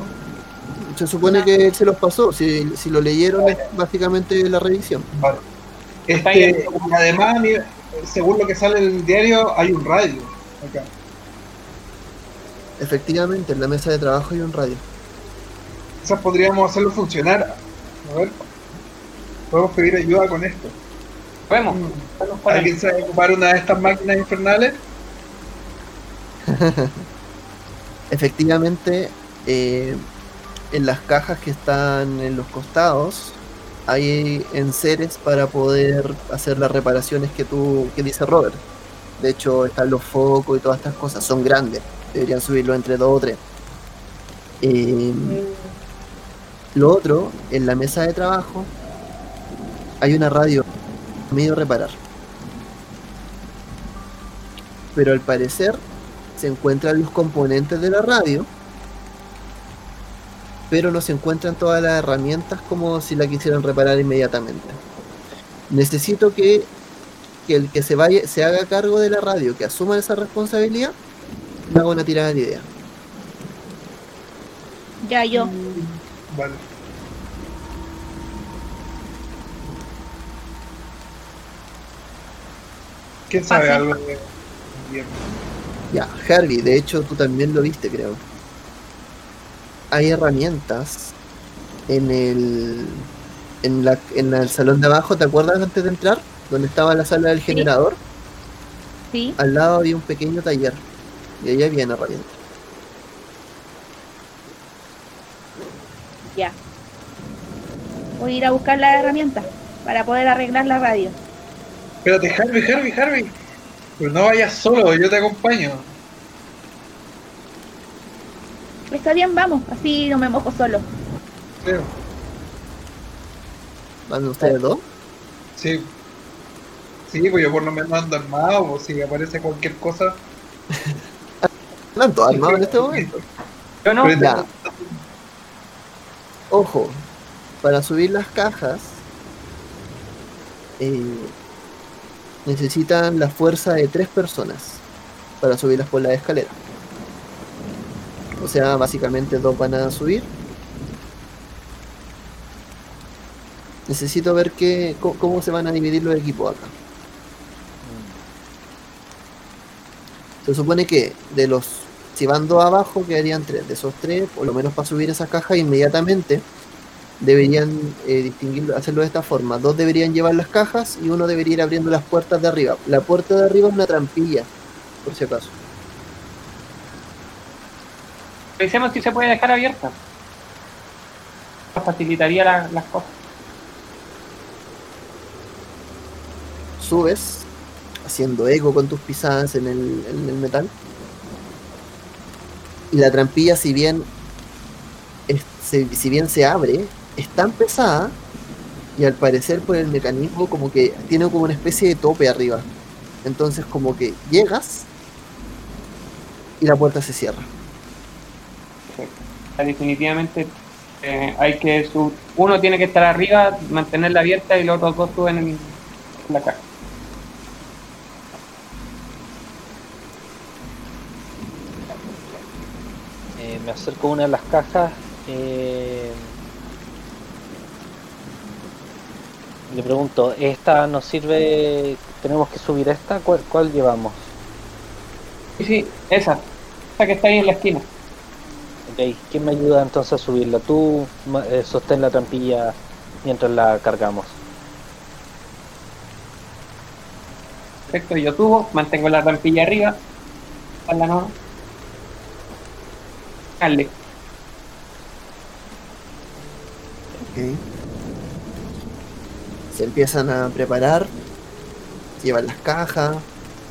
Se supone que él se los pasó. Si, si lo leyeron es básicamente la revisión. Vale. Este, además, según lo que sale en el diario, hay un radio acá. Efectivamente, en la mesa de trabajo hay un radio. Quizás podríamos hacerlo funcionar. A ver. Podemos pedir ayuda con esto. Vemos. el- ¿Alguien sabe ocupar una de estas máquinas infernales? Efectivamente, eh, en las cajas que están en los costados hay enseres para poder hacer las reparaciones que tú que dice Robert. De hecho, están los focos y todas estas cosas. Son grandes. Deberían subirlo entre dos o tres. Eh, lo otro, en la mesa de trabajo hay una radio medio reparar. Pero al parecer se encuentran los componentes de la radio, pero no se encuentran todas las herramientas como si la quisieran reparar inmediatamente. Necesito que, que el que se vaya, se haga cargo de la radio, que asuma esa responsabilidad, me haga una tirada de idea. Ya yo. Vale. ¿Quién sabe Pase. algo de? Ya, Harvey, de hecho tú también lo viste, creo. Hay herramientas en el en la en el salón de abajo, ¿te acuerdas antes de entrar? Donde estaba la sala del generador, Sí. al lado había un pequeño taller y ahí había herramientas. Ya. Voy a ir a buscar las herramientas para poder arreglar la radio. Espérate, Harvey, Harvey, Harvey. Pero no vayas solo, yo te acompaño. Está bien, vamos, así no me mojo solo. Creo. ¿Van ustedes dos? Sí. Sí, pues yo por lo menos ando armado, pues si aparece cualquier cosa. Están todos armados en este momento. Yo no, Ya. Ojo, para subir las cajas, eh, necesitan la fuerza de tres personas para subirlas por la escalera. O sea, básicamente dos van a subir. Necesito ver qué, co- cómo se van a dividir los equipos acá. Se supone que de los, si van dos abajo, quedarían tres. De esos tres, por lo menos para subir esas cajas inmediatamente, deberían eh, distinguirlo, hacerlo de esta forma. Dos deberían llevar las cajas y uno debería ir abriendo las puertas de arriba. La puerta de arriba es una trampilla, por si acaso. Revisemos si se puede dejar abierta. Facilitaría la- las cosas. Subes, haciendo eco con tus pisadas en el, en el metal. Y la trampilla, si bien, si bien se abre, es tan pesada y al parecer por el mecanismo como que tiene como una especie de tope arriba. Entonces como que llegas y la puerta se cierra. O sea, definitivamente eh, hay que su- uno tiene que estar arriba, mantenerla abierta y los otros dos suben en la caja. Eh, me acerco a una de las cajas. eh, le pregunto, ¿esta nos sirve? ¿Tenemos que subir esta? ¿Cuál, cuál llevamos? Sí, sí, esa, esa que está ahí en la esquina. Ok, ¿quién me ayuda entonces a subirla? Tú eh, sostén la trampilla mientras la cargamos. Perfecto, yo subo, mantengo la trampilla arriba. la no. Dale. Ok. Se empiezan a preparar, llevan las cajas,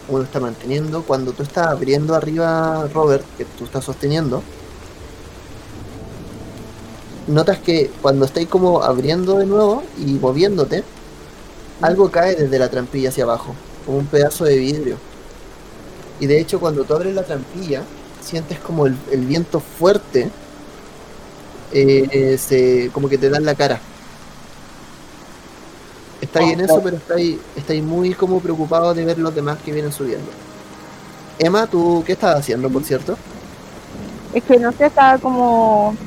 uno está manteniendo. Cuando tú estás abriendo arriba, Robert, que tú estás sosteniendo, notas que cuando estáis como abriendo de nuevo y moviéndote, algo cae desde la trampilla hacia abajo, como un pedazo de vidrio. Y de hecho, cuando tú abres la trampilla, sientes como el, el viento fuerte, eh, se, como que te da en la cara. Está ahí en eso, pero está ahí, está ahí muy como preocupado de ver los demás que vienen subiendo. Emma, ¿tú qué estás haciendo, por cierto? Es que no sé, estaba como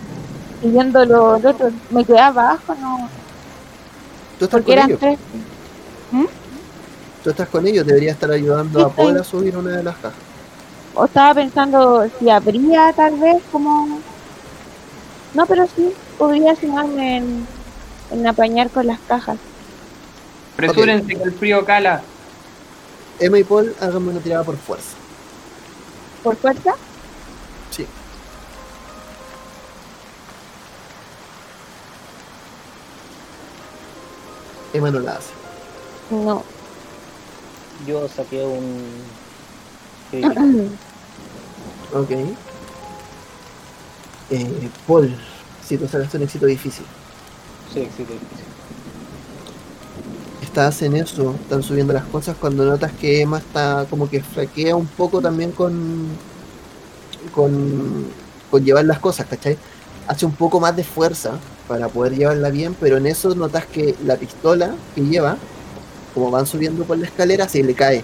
siguiendo lo, lo otro. Me quedé abajo, no. Tú estás Porque con ellos. tres. Tú estás con ellos, deberías estar ayudando Sí, a Paul a subir una de las cajas. O estaba pensando si habría tal vez como... No, pero sí, podría sumarme en, en apañar con las cajas. Apresúrense que el frío cala. Emma y Paul, háganme una tirada por fuerza. ¿Por fuerza? Sí. Emma no la hace. No. Yo saqué un... Ok. Eh, Paul, si tú sacaste un éxito difícil. Sí, éxito difícil. Estás en eso, están subiendo las cosas cuando notas que Emma está como que flaquea un poco también con, con, con llevar las cosas, ¿cachai? Hace un poco más de fuerza para poder llevarla bien, pero en eso notas que la pistola que lleva, como van subiendo por la escalera, se le cae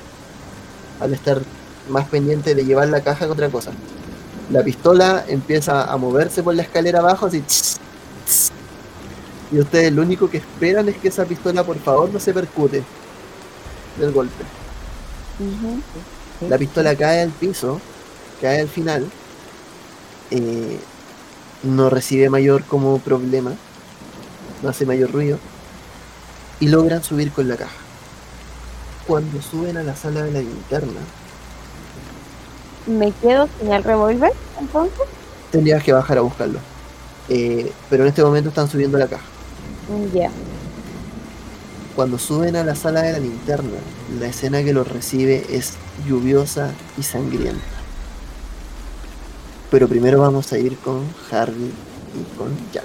al estar más pendiente de llevar la caja que otra cosa. La pistola empieza a moverse por la escalera abajo, así. Y ustedes lo único que esperan es que esa pistola por favor no se percute del golpe. La pistola cae al piso, cae al final, eh, no recibe mayor como problema, no hace mayor ruido, y logran subir con la caja. Cuando suben a la sala de la linterna, Me quedo sin el revólver, entonces. tendrías que bajar a buscarlo. Eh, pero en este momento están subiendo la caja. Ya. Cuando suben a la sala de la linterna, la escena que los recibe es lluviosa y sangrienta. Pero primero vamos a ir con Harvey y con Jack.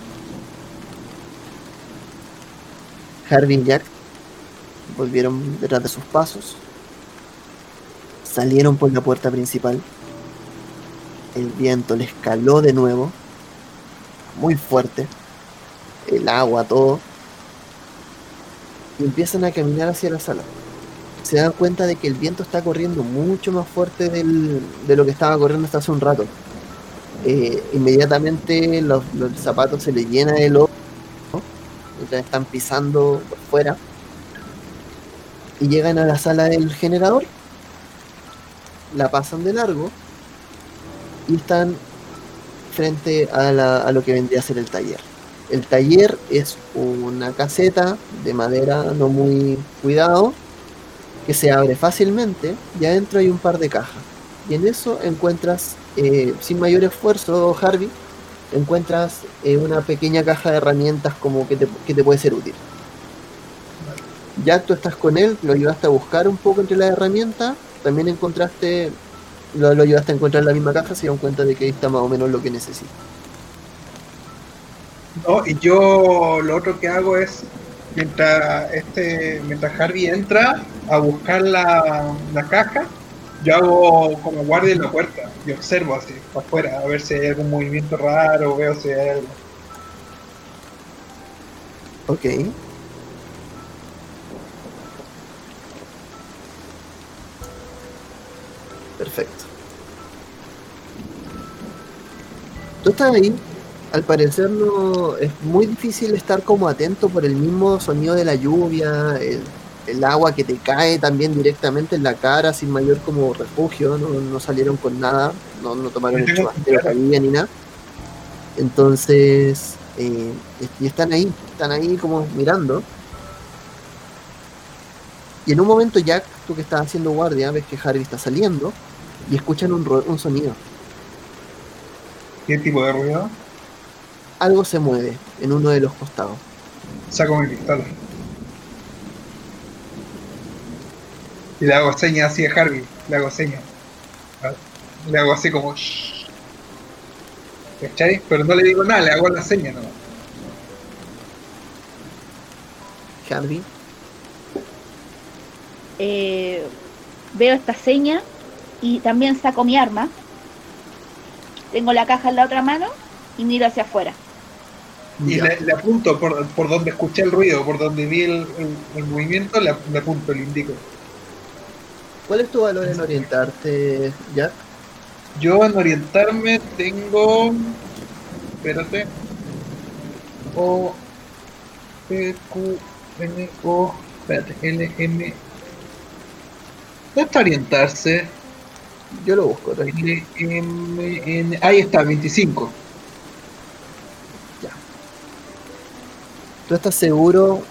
Harvey y Jack volvieron detrás de sus pasos. Salieron por la puerta principal. El viento les caló de nuevo. Muy fuerte. El agua, todo y empiezan a caminar hacia la sala. se dan cuenta de que el viento está corriendo mucho más fuerte de lo que estaba corriendo hasta hace un rato. Eh, inmediatamente los, zapatos se les llena de lodo, ¿no? están pisando por fuera, y llegan a la sala del generador, la pasan de largo y están frente a, a lo que vendría a ser el taller. El taller es una caseta de madera no muy cuidado que se abre fácilmente y adentro hay un par de cajas. Y en eso encuentras, eh, sin mayor esfuerzo, Harvey, encuentras eh, una pequeña caja de herramientas como que te, que te puede ser útil. Ya tú estás con él, lo ayudaste a buscar un poco entre las herramientas, también encontraste, lo, lo ayudaste a encontrar en la misma caja, se dieron cuenta de que ahí está más o menos lo que necesita. No, y yo lo otro que hago es, mientras este, mientras Harvey entra a buscar la, la caja, yo hago como guardia en la puerta y observo así, para afuera, a ver si hay algún movimiento raro, veo si hay algo. Ok. Perfecto. Tú estás ahí. Al parecer no es muy difícil estar como atento por el mismo sonido de la lluvia, el, el agua que te cae también directamente en la cara sin mayor como refugio, no, no salieron con nada, no, no tomaron tengo- chubasquero que había ni nada. Entonces, eh, y están ahí, están ahí como mirando. Y en un momento Jack, tú que estás haciendo guardia, ves que Harvey está saliendo y escuchan un, un sonido. ¿Qué tipo de ruido? Algo se mueve en uno de los costados. Saco mi pistola. Y le hago señas así a Harvey, le hago señas. Le hago así como... "Shh". ¿Cachai? Pero no le digo nada, le hago la seña nomás. Harvey, Eh, veo esta seña y también saco mi arma. Tengo la caja en la otra mano y miro hacia afuera. Y le, le apunto por, por donde escuché el ruido, por donde vi el, el- el movimiento, le, le apunto, le indico. ¿cuál es tu valor en orientarte, Jack? Yo en orientarme tengo. Espérate. O. P, Q, N, O. Espérate, L, M. ¿Dónde está orientarse? Yo lo busco, tranquilo. L, M, N. Ahí está, 25. Tú estás seguro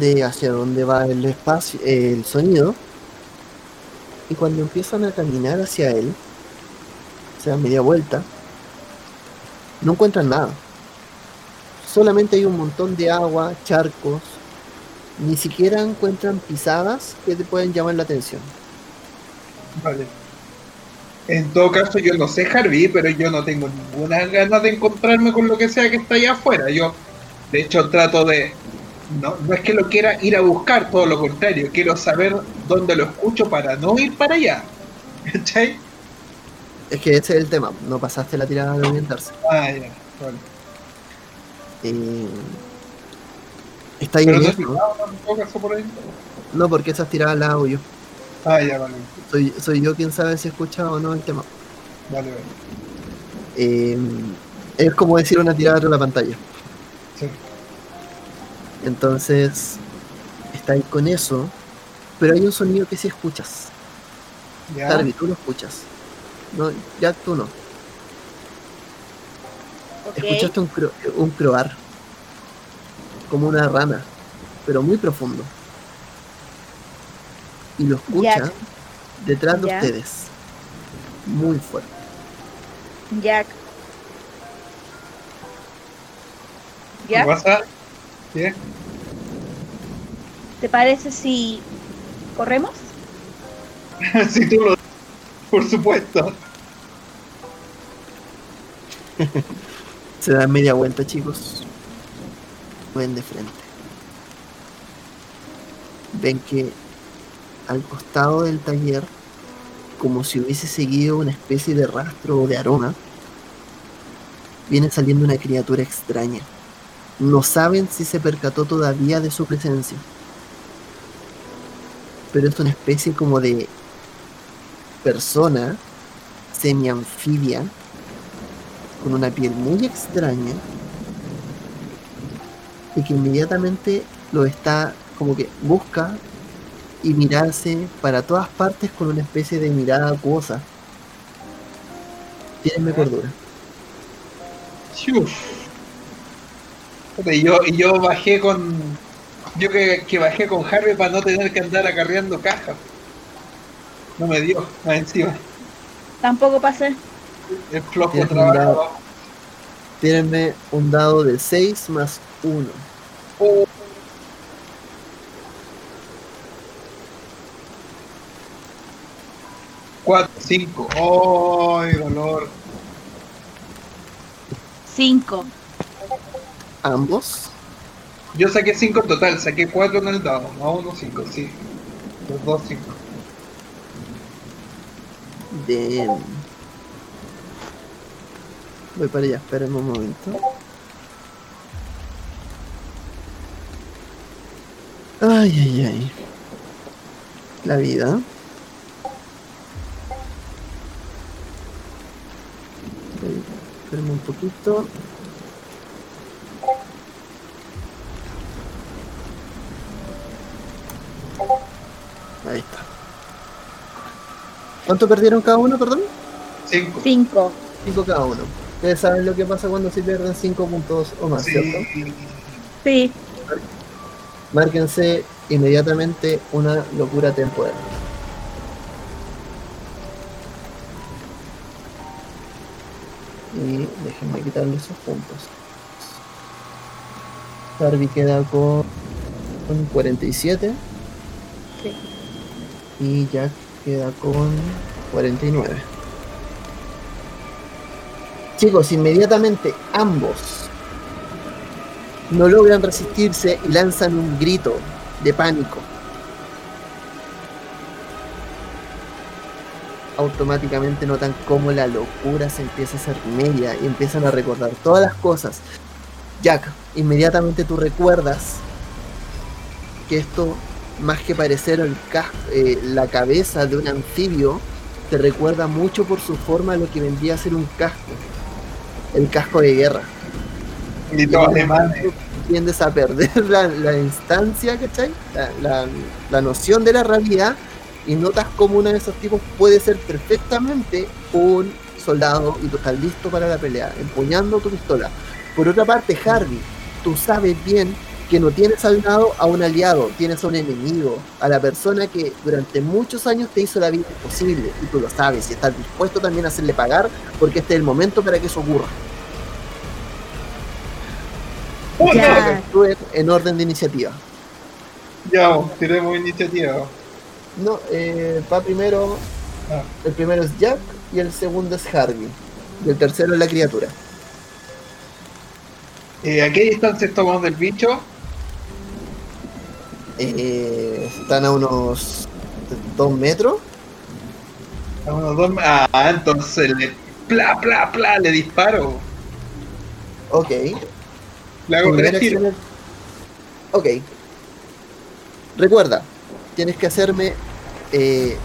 de hacia dónde va el espacio, el sonido. Y cuando empiezan a caminar hacia él, se dan media vuelta, no encuentran nada. Solamente hay un montón de agua, charcos. Ni siquiera encuentran pisadas que te pueden llamar la atención. Vale. En todo caso, yo no sé Harvey, pero yo no tengo ninguna ganas de encontrarme con lo que sea que está allá afuera. Yo, de hecho, trato de. No, no es que lo quiera ir a buscar, todo lo contrario. Quiero saber dónde lo escucho para no ir para allá. ¿Cachai? Es que ese es el tema. No pasaste la tirada de orientarse. Ah, ya. Vale. Eh, está ahí Pero en no ¿no? por ahí. No, porque esas tiradas las hago yo. Ah, ya, vale. Soy, soy yo quien sabe si escucha o no el tema. Vale, vale. Eh, es como decir una tirada de la pantalla. Entonces, está ahí con eso, pero hay un sonido que sí escuchas. Ya. Harvey, tú lo escuchas. No, Jack, tú no. Escuchaste un, cro- un croar, como una rana, pero muy profundo. Y lo escucha Jack. detrás de Ya. ustedes, muy fuerte. Jack. ¿Qué Jack, pasa? ¿Qué? ¿te parece si corremos? si tú lo. Por supuesto. Se dan media vuelta, chicos. Ven de frente. Ven que al costado del taller, como si hubiese seguido una especie de rastro o de aroma, viene saliendo una criatura extraña. No saben si se percató todavía de su presencia. pero es una especie como de persona semi-anfibia con una piel muy extraña y que inmediatamente lo está como que busca y mirarse para todas partes con una especie de mirada acuosa. Tienes cordura. Y yo, y yo bajé con. Yo que, que bajé con Harvey para no tener que andar acarreando cajas. No me dio, más encima. Tampoco pasé. El flojo trabajo. dado. Tírenme un dado de 6 más 1. Oh. Cuatro, cinco. ¡Ay, dolor! Cinco. Ambos. Yo saqué cinco en total, saqué cuatro en el dado. No, uno, cinco, sí. Los dos, cinco. Bien. Voy para allá, espérenme un momento. Ay, ay, ay. La vida. Ok, Espérenme un poquito. Ahí está. ¿Cuánto perdieron cada uno, perdón? Cinco. Cinco. 5 cada uno. Ustedes saben lo que pasa cuando se pierden 5 puntos o más, ¿cierto? Sí. Sí. Márquense inmediatamente una locura temporal. Y déjenme quitarle esos puntos. Harvey queda con, con 47 Sí. y Jack queda con 49. Chicos, inmediatamente ambos no logran resistirse y lanzan un grito de pánico. Automáticamente notan cómo la locura se empieza a hacer media y empiezan a recordar todas las cosas. Jack, inmediatamente tú recuerdas que esto, más que parecer el cas- eh, la cabeza de un anfibio, te recuerda mucho por su forma a lo que vendría a ser un casco. El casco de guerra Y todos alemanes. tiendes a perder la, la instancia, ¿cachai? La, la- la noción de la realidad y notas como uno de esos tipos puede ser perfectamente un soldado y tú estás listo para la pelea, empuñando tu pistola. Por otra parte, Harvey, tú sabes bien que no tienes al lado a un aliado, tienes a un enemigo, a la persona que durante muchos años te hizo la vida imposible y tú lo sabes y estás dispuesto también a hacerle pagar porque este es el momento para que eso ocurra. Ya. En orden de iniciativa. Ya, tiremos iniciativa. No, eh, va primero. Ah. El primero es Jack y el segundo es Harvey. Y el tercero es la criatura. Eh, ¿A qué distancia estamos del bicho? Eh, están a unos dos metros. A unos dos. Ah, entonces le. Pla, pla, pla, le disparo. Ok. Le hago Primera tres tiros. acción es- Ok. Recuerda, tienes que hacerme eh,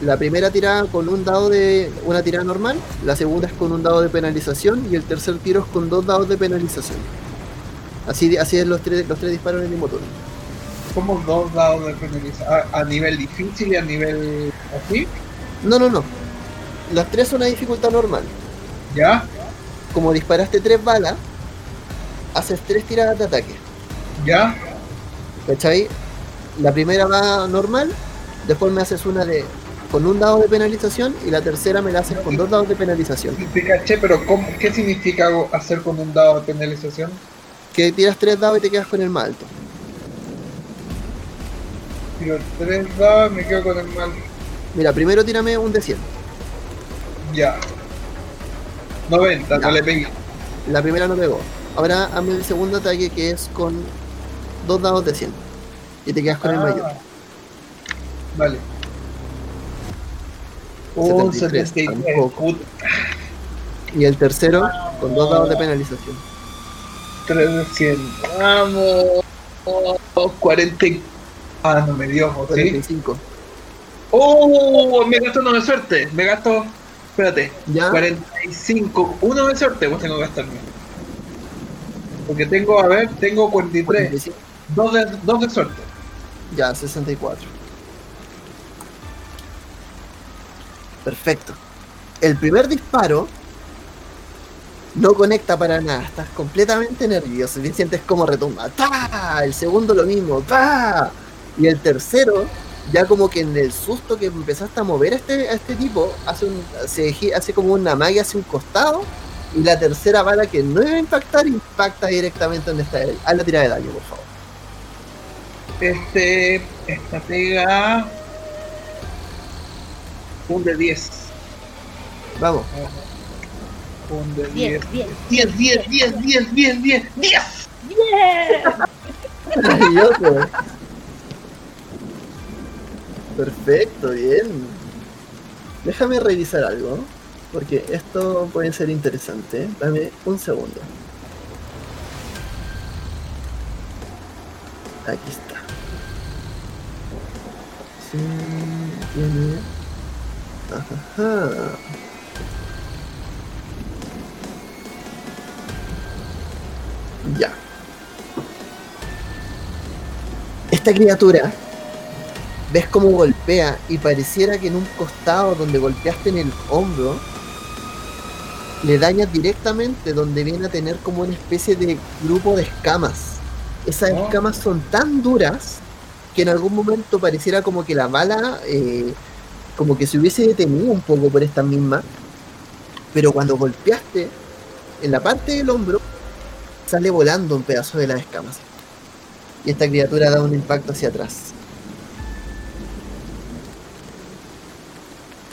la primera tirada con un dado de una tirada normal, la segunda es con un dado de penalización y el tercer tiro es con dos dados de penalización. Así, así es los tres, los tres disparos en el mismo turno. Como dos dados de penalización. A, a nivel difícil y a nivel así. No, no, no. Las tres son a dificultad normal. ¿Ya? Como disparaste tres balas, haces tres tiradas de ataque. ¿Ya? ¿Cachai? La primera va normal, después me haces una de con un dado de penalización y la tercera me la haces con dos dados de penalización. Sí, Te caché, pero ¿cómo, ¿qué significa hacer con un dado de penalización? Que tiras tres dados y te quedas con el más alto. Tiro tres dados, me quedo con el mal. Mira, primero tírame un de 100. Ya. 90, no le pegué. La primera no pegó. Ahora hazme el segundo ataque que es con dos dados de 100. Y te quedas con el Ah. mayor. Vale. Un 73, 73. tampoco. Puta, Y el tercero con dos dados de penalización. 300. Vamos. 40, y- Ah, no me dio, ¿sí? 45. ¡Oh! Me gasto uno de suerte. Me gasto. Espérate. ¿Ya? 45. Uno de suerte, pues tengo que gastarme. Porque tengo, a ver, tengo 43. 45. Dos de, dos de suerte. Ya, 64. Perfecto. El primer disparo no conecta para nada. Estás completamente nervioso. Y sientes como retumba. ¡Ta! El segundo lo mismo. ¡Ta! Y el tercero, ya como que en el susto que empezaste a mover a este, a este tipo, hace, un, se gi- hace como una magia hacia un costado. Y la tercera bala que no iba a impactar, impacta directamente donde está él. Haz la tirada de daño, por favor. Este. Esta pega. Un de 10. Vamos. Un de 10, 10. 10. 10, 10, 10, 10, 10, 10. 10. Maravilloso. Perfecto, bien. Déjame revisar algo, porque esto puede ser interesante. Dame un segundo. Aquí está. Sí, tiene. Ajá. Ya. Esta criatura, ves cómo golpea y pareciera que en un costado donde golpeaste en el hombro, le dañas directamente donde viene a tener como una especie de grupo de escamas. Esas Oh. escamas son tan duras que en algún momento pareciera como que la bala eh, como que se hubiese detenido un poco por esta misma. Pero cuando golpeaste en la parte del hombro, sale volando un pedazo de las escamas. Y esta criatura da un impacto hacia atrás.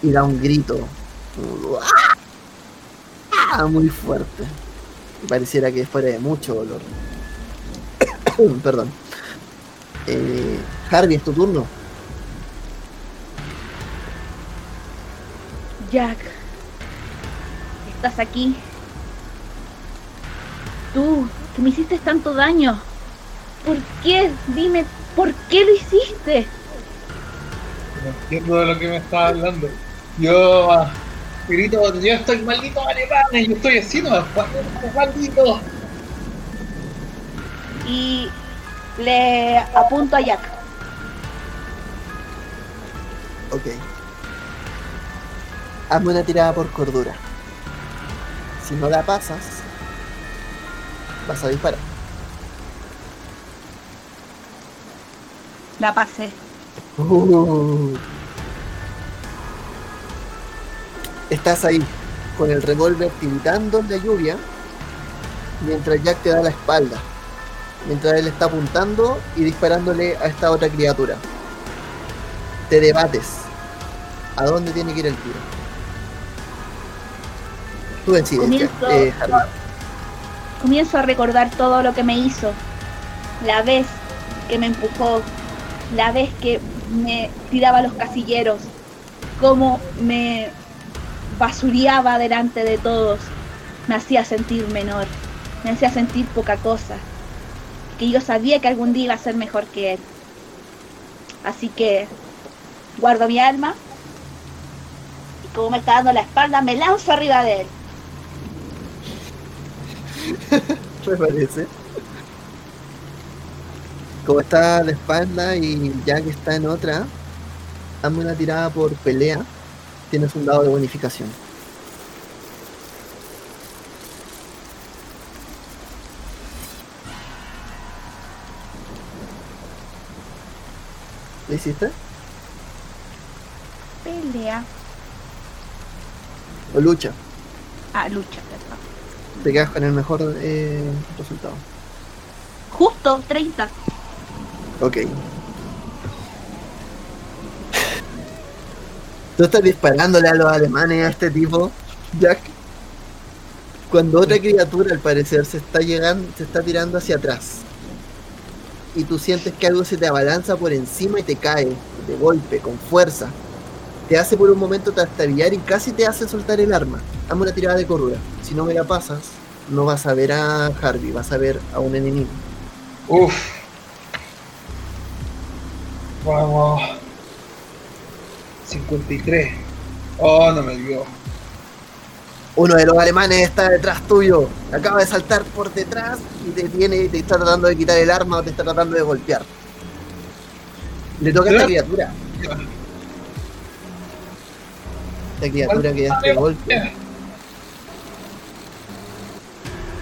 Y da un grito. ¡Ah! Muy fuerte. Pareciera que fuera de mucho dolor. Perdón. Eh, Harvey, es tu turno. Jack, estás aquí. Tú, que me hiciste tanto daño. ¿Por qué? Dime, ¿por qué lo hiciste? No entiendo de lo que me está hablando. Yo ah, grito, yo estoy maldito alemán, yo estoy así, no, maldito. Y le apunto a Jack. Ok. Hazme una tirada por cordura. Si no la pasas, vas a disparar. La pasé. Uh. Estás ahí, con el revólver tintando en la lluvia, mientras Jack te da la espalda. Mientras él está apuntando y disparándole a esta otra criatura. Te debates. ¿A dónde tiene que ir el tiro? Tú decides. Comienzo- Eh. Comienzo a recordar todo lo que me hizo. La vez que me empujó, la vez que me tiraba los casilleros, cómo me basureaba delante de todos, me hacía sentir menor, me hacía sentir poca cosa, que yo sabía que algún día iba a ser mejor que él. Así que guardo mi alma y como me está dando la espalda, me lanzo arriba de él. me parece. Como está de espalda y Jack está en otra, hazme una tirada por pelea. Tienes un dado de bonificación. ¿Lo hiciste? Pelea. ¿O lucha? Ah, lucha, perdón. Te quedas con el mejor eh, resultado. Justo 30. Ok. Tú estás disparándole a los alemanes a este tipo, Jack. Cuando otra criatura al parecer se está llegando, se está tirando hacia atrás. Y tú sientes que algo se te abalanza por encima y te cae de golpe, con fuerza. Te hace por un momento trastabillar y casi te hace soltar el arma. Hazme una tirada de cordura. Si no me la pasas, no vas a ver a Harvey, vas a ver a un enemigo. Uf. Vamos. 53. Oh, no me dio. Uno de los alemanes está detrás tuyo. Acaba de saltar por detrás y te tiene y te está tratando de quitar el arma o te está tratando de golpear. Le toca a esta ¿Ya? criatura. Esta criatura que da este golpe.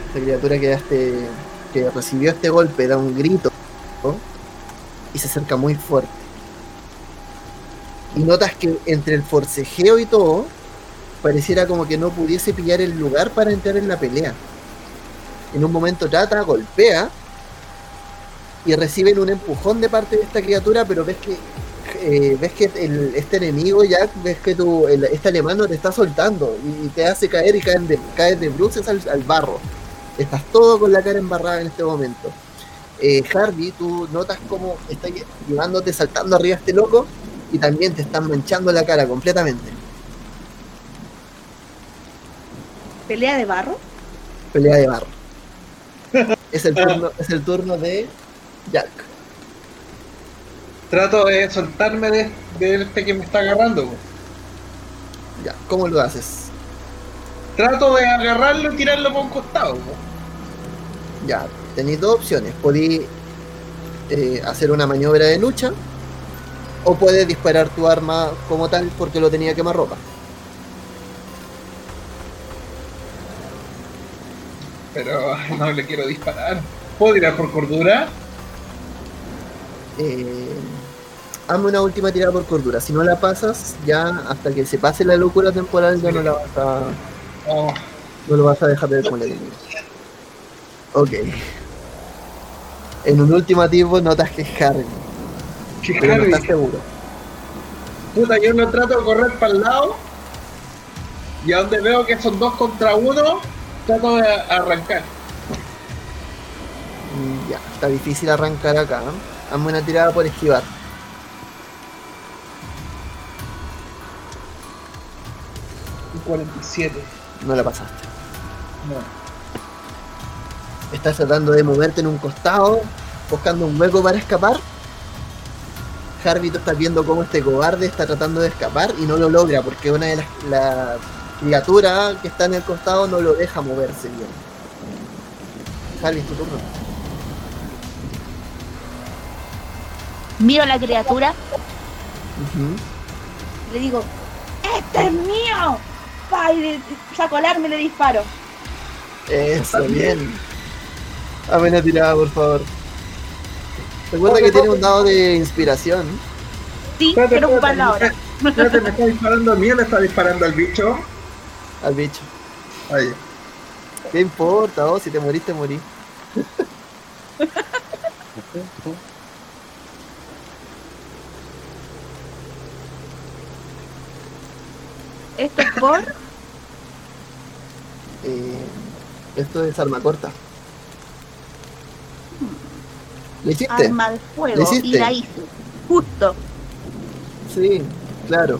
Esta criatura que da este. que recibió este golpe da un grito ¿no? y se acerca muy fuerte. Y notas que entre el forcejeo y todo, pareciera como que no pudiese pillar el lugar para entrar en la pelea. En un momento trata, golpea y reciben un empujón de parte de esta criatura, pero ves que eh, ves que el- este enemigo ya ves que tu, el- este alemán no te está soltando y, te hace caer y caes de, caes de bruces al, al barro. Estás todo con la cara embarrada en este momento. Eh, Harvey, tú notas cómo está lle- llevándote saltando arriba este loco y también te están manchando la cara completamente. Pelea de barro. Pelea de barro. Es el turno, es el turno de Jack. Trato de soltarme de, de este que me está agarrando. Ya, ¿cómo lo haces? Trato de agarrarlo y tirarlo por un costado. Ya, tenéis dos opciones. Podéis eh, hacer una maniobra de lucha o puedes disparar tu arma como tal porque lo tenía quemar ropa. Pero no le quiero disparar. ¿Puedo tirar por cordura? Eh, hazme una última tirada por cordura. Si no la pasas, ya hasta que se pase la locura temporal ya no la vas a. Oh, No lo vas a dejar ver con el enemigo. Ok. En un último tipo notas que es Harry, pero no estás seguro. Puta, yo no trato de correr para el lado. Y a donde veo que son dos contra uno, trato de arrancar. Mm, Ya, está difícil arrancar acá. ¿eh? Hazme una tirada por esquivar. Un 47. No la pasaste. No. Estás tratando de moverte en un costado, buscando un hueco para escapar. Harvey, tú estás viendo cómo este cobarde está tratando de escapar y no lo logra porque una de las la criatura que está en el costado no lo deja moverse bien. Harvey, es tu turno. Miro a la criatura le digo, ¡Este es mío! Pa, y le- saco el arma y le disparo. Eso, bien. Una tirada, por favor. Recuerda que tiene un dado de inspiración. Sí, Espérate, quiero ocuparlo ahora. Espérate, me está disparando a mí o le está disparando al bicho. Al bicho. Ahí. ¿Qué importa? Oh, si te moriste, morí. Esto es por Eh, esto es arma corta. ¿Lo hiciste? arma de ¿Lo fuego hiciste? y la hice. Justo. Sí, claro.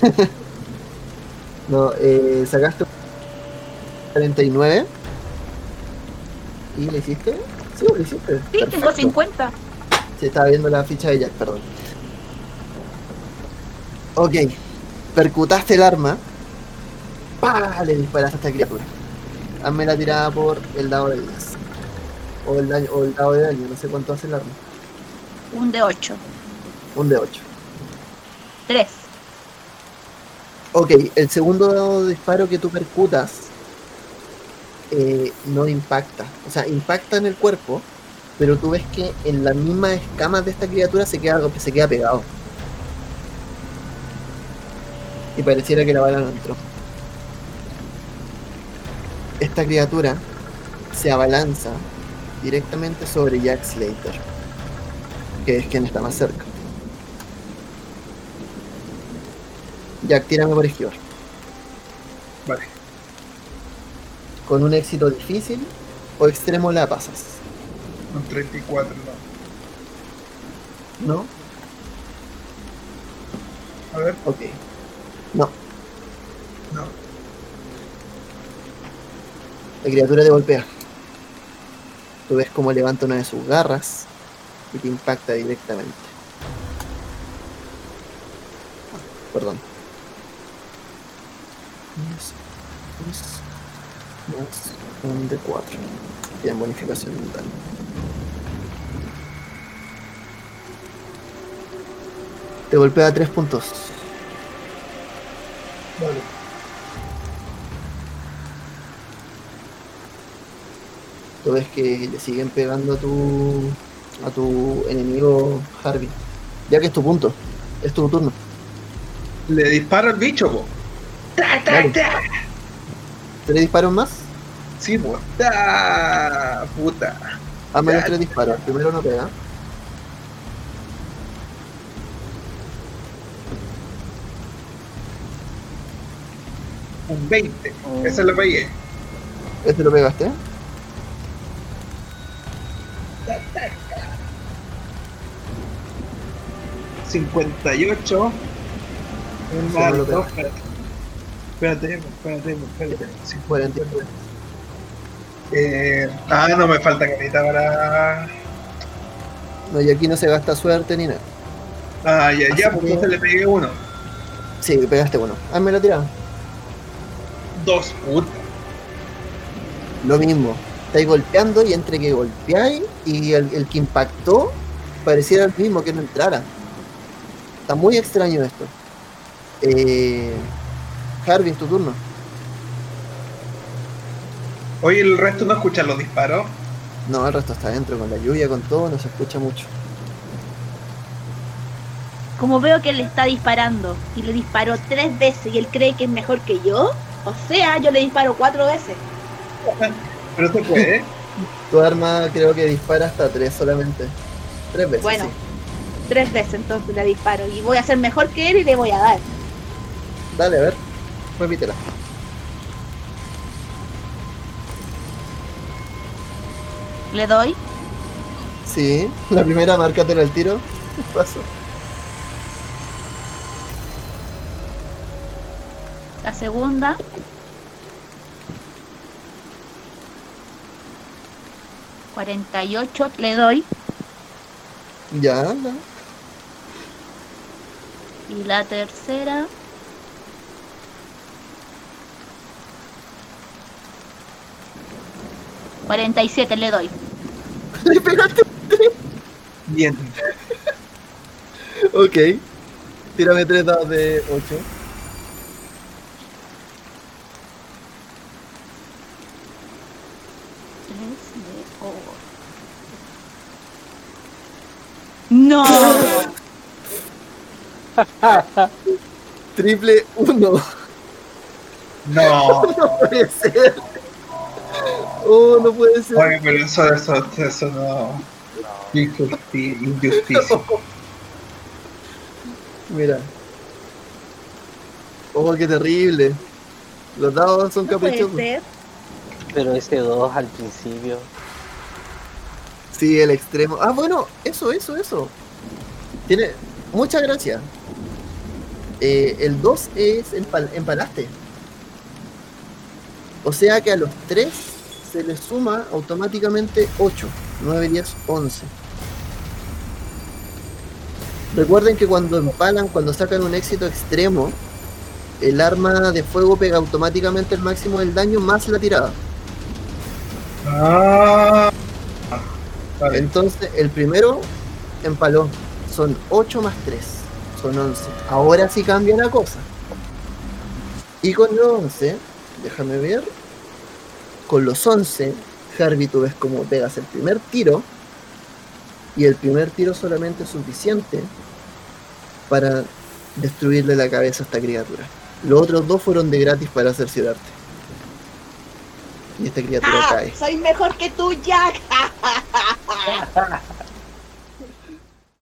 no, eh, sacaste 49. ¿Y lo hiciste? Sí, lo hiciste. Sí, tengo Perfecto. 50. Sí, estaba viendo la ficha de Jack, perdón. Ok, percutaste el arma. ¡Pah! Le disparaste a esta criatura. Hazme la tirada por el dado de 10. O el, daño, o el dado de daño, no sé cuánto hace el arma. Un de 8. Un de 8. 3. Ok, el segundo disparo que tú percutas eh, no impacta. O sea, impacta en el cuerpo, pero tú ves que en las mismas escamas de esta criatura se queda, se queda pegado. Y pareciera que la bala no entró. Esta criatura se abalanza directamente sobre Jack Slater, que es quien está más cerca. Jack, tírame por esquivar. Vale. Con un éxito difícil o extremo la pasas, Un 34, no. ¿no? A ver, Ok. No, no. la criatura te golpea. Tú ves cómo levanta una de sus garras y te impacta directamente. perdón. Más, un de 4. Tienen bonificación mental. Te golpea 3 puntos. Vale. Tú ves que le siguen pegando a tu a tu enemigo Harvey. Ya que es tu punto. Es tu turno. Le disparo al bicho, po. ¡Ta, ta! ¿Tres disparos más? Sí, po. ¡Ta! Puta. Hazme los Ya. tres disparos. El primero no pega. Un 20. Mm. Ese lo pegué. Este lo pegaste. Cincuenta y ocho. Un Sí, más no lo espérate. Espérate, espérate, espérate. 49. Eh, ah, no me falta carita para. No, y aquí no se gasta suerte ni nada. Ah, ya, ya, Así pues entonces le pegué uno. Sí, pegaste uno. Hazme la tirada. Dos, puta. Lo mismo. Estáis golpeando y entre que golpeáis y el, el que impactó pareciera el mismo que no entrara. Está muy extraño esto. Eh, Harvey, tu turno. Oye, el resto no escuchan los disparos. No, el resto está adentro, con la lluvia, con todo, no se escucha mucho. Como veo que le está disparando y le disparó tres veces y él cree que es mejor que yo, o sea, yo le disparo cuatro veces. Pero se puede. Tu arma creo que dispara hasta tres solamente. Tres veces. Bueno. sí. Tres veces entonces le disparo y voy a ser mejor que él y le voy a dar. Dale, a ver. Repítela. Le doy. Sí, la primera, márcatela el tiro. Paso. La segunda. Cuarenta y ocho le doy. Ya, ya. Y la tercera. Cuarenta y siete le doy. Le pegaste. Bien. Ok. Tírame tres dados de 8. Tres de oro. No. Triple 1. No. No puede ser. Oh, no puede ser. Oye, pero eso, eso, eso no. Injusti- Injusticia. Mira. Oh, qué terrible. Los dados son No caprichosos. Pero ese 2 al principio. Sí, el extremo. Ah, bueno, eso, eso, eso. Tiene mucha gracia. Eh, el 2 es empal- empalaste. O sea que a los 3 se le suma automáticamente 8, 9, 10, 11. Recuerden que cuando empalan, cuando sacan un éxito extremo, el arma de fuego pega automáticamente el máximo del daño más la tirada. Ah. Vale. Entonces, el primero empaló. Son 8 más 3. Son 11. Ahora sí cambia la cosa. Y con los 11, déjame ver. Con los 11, Harvey, tú ves cómo pegas el primer tiro. Y el primer tiro solamente es suficiente para destruirle la cabeza a esta criatura. Los otros dos fueron de gratis para cerciorarte. Y esta criatura ¡Ah! cae. Soy mejor que tú, Jack.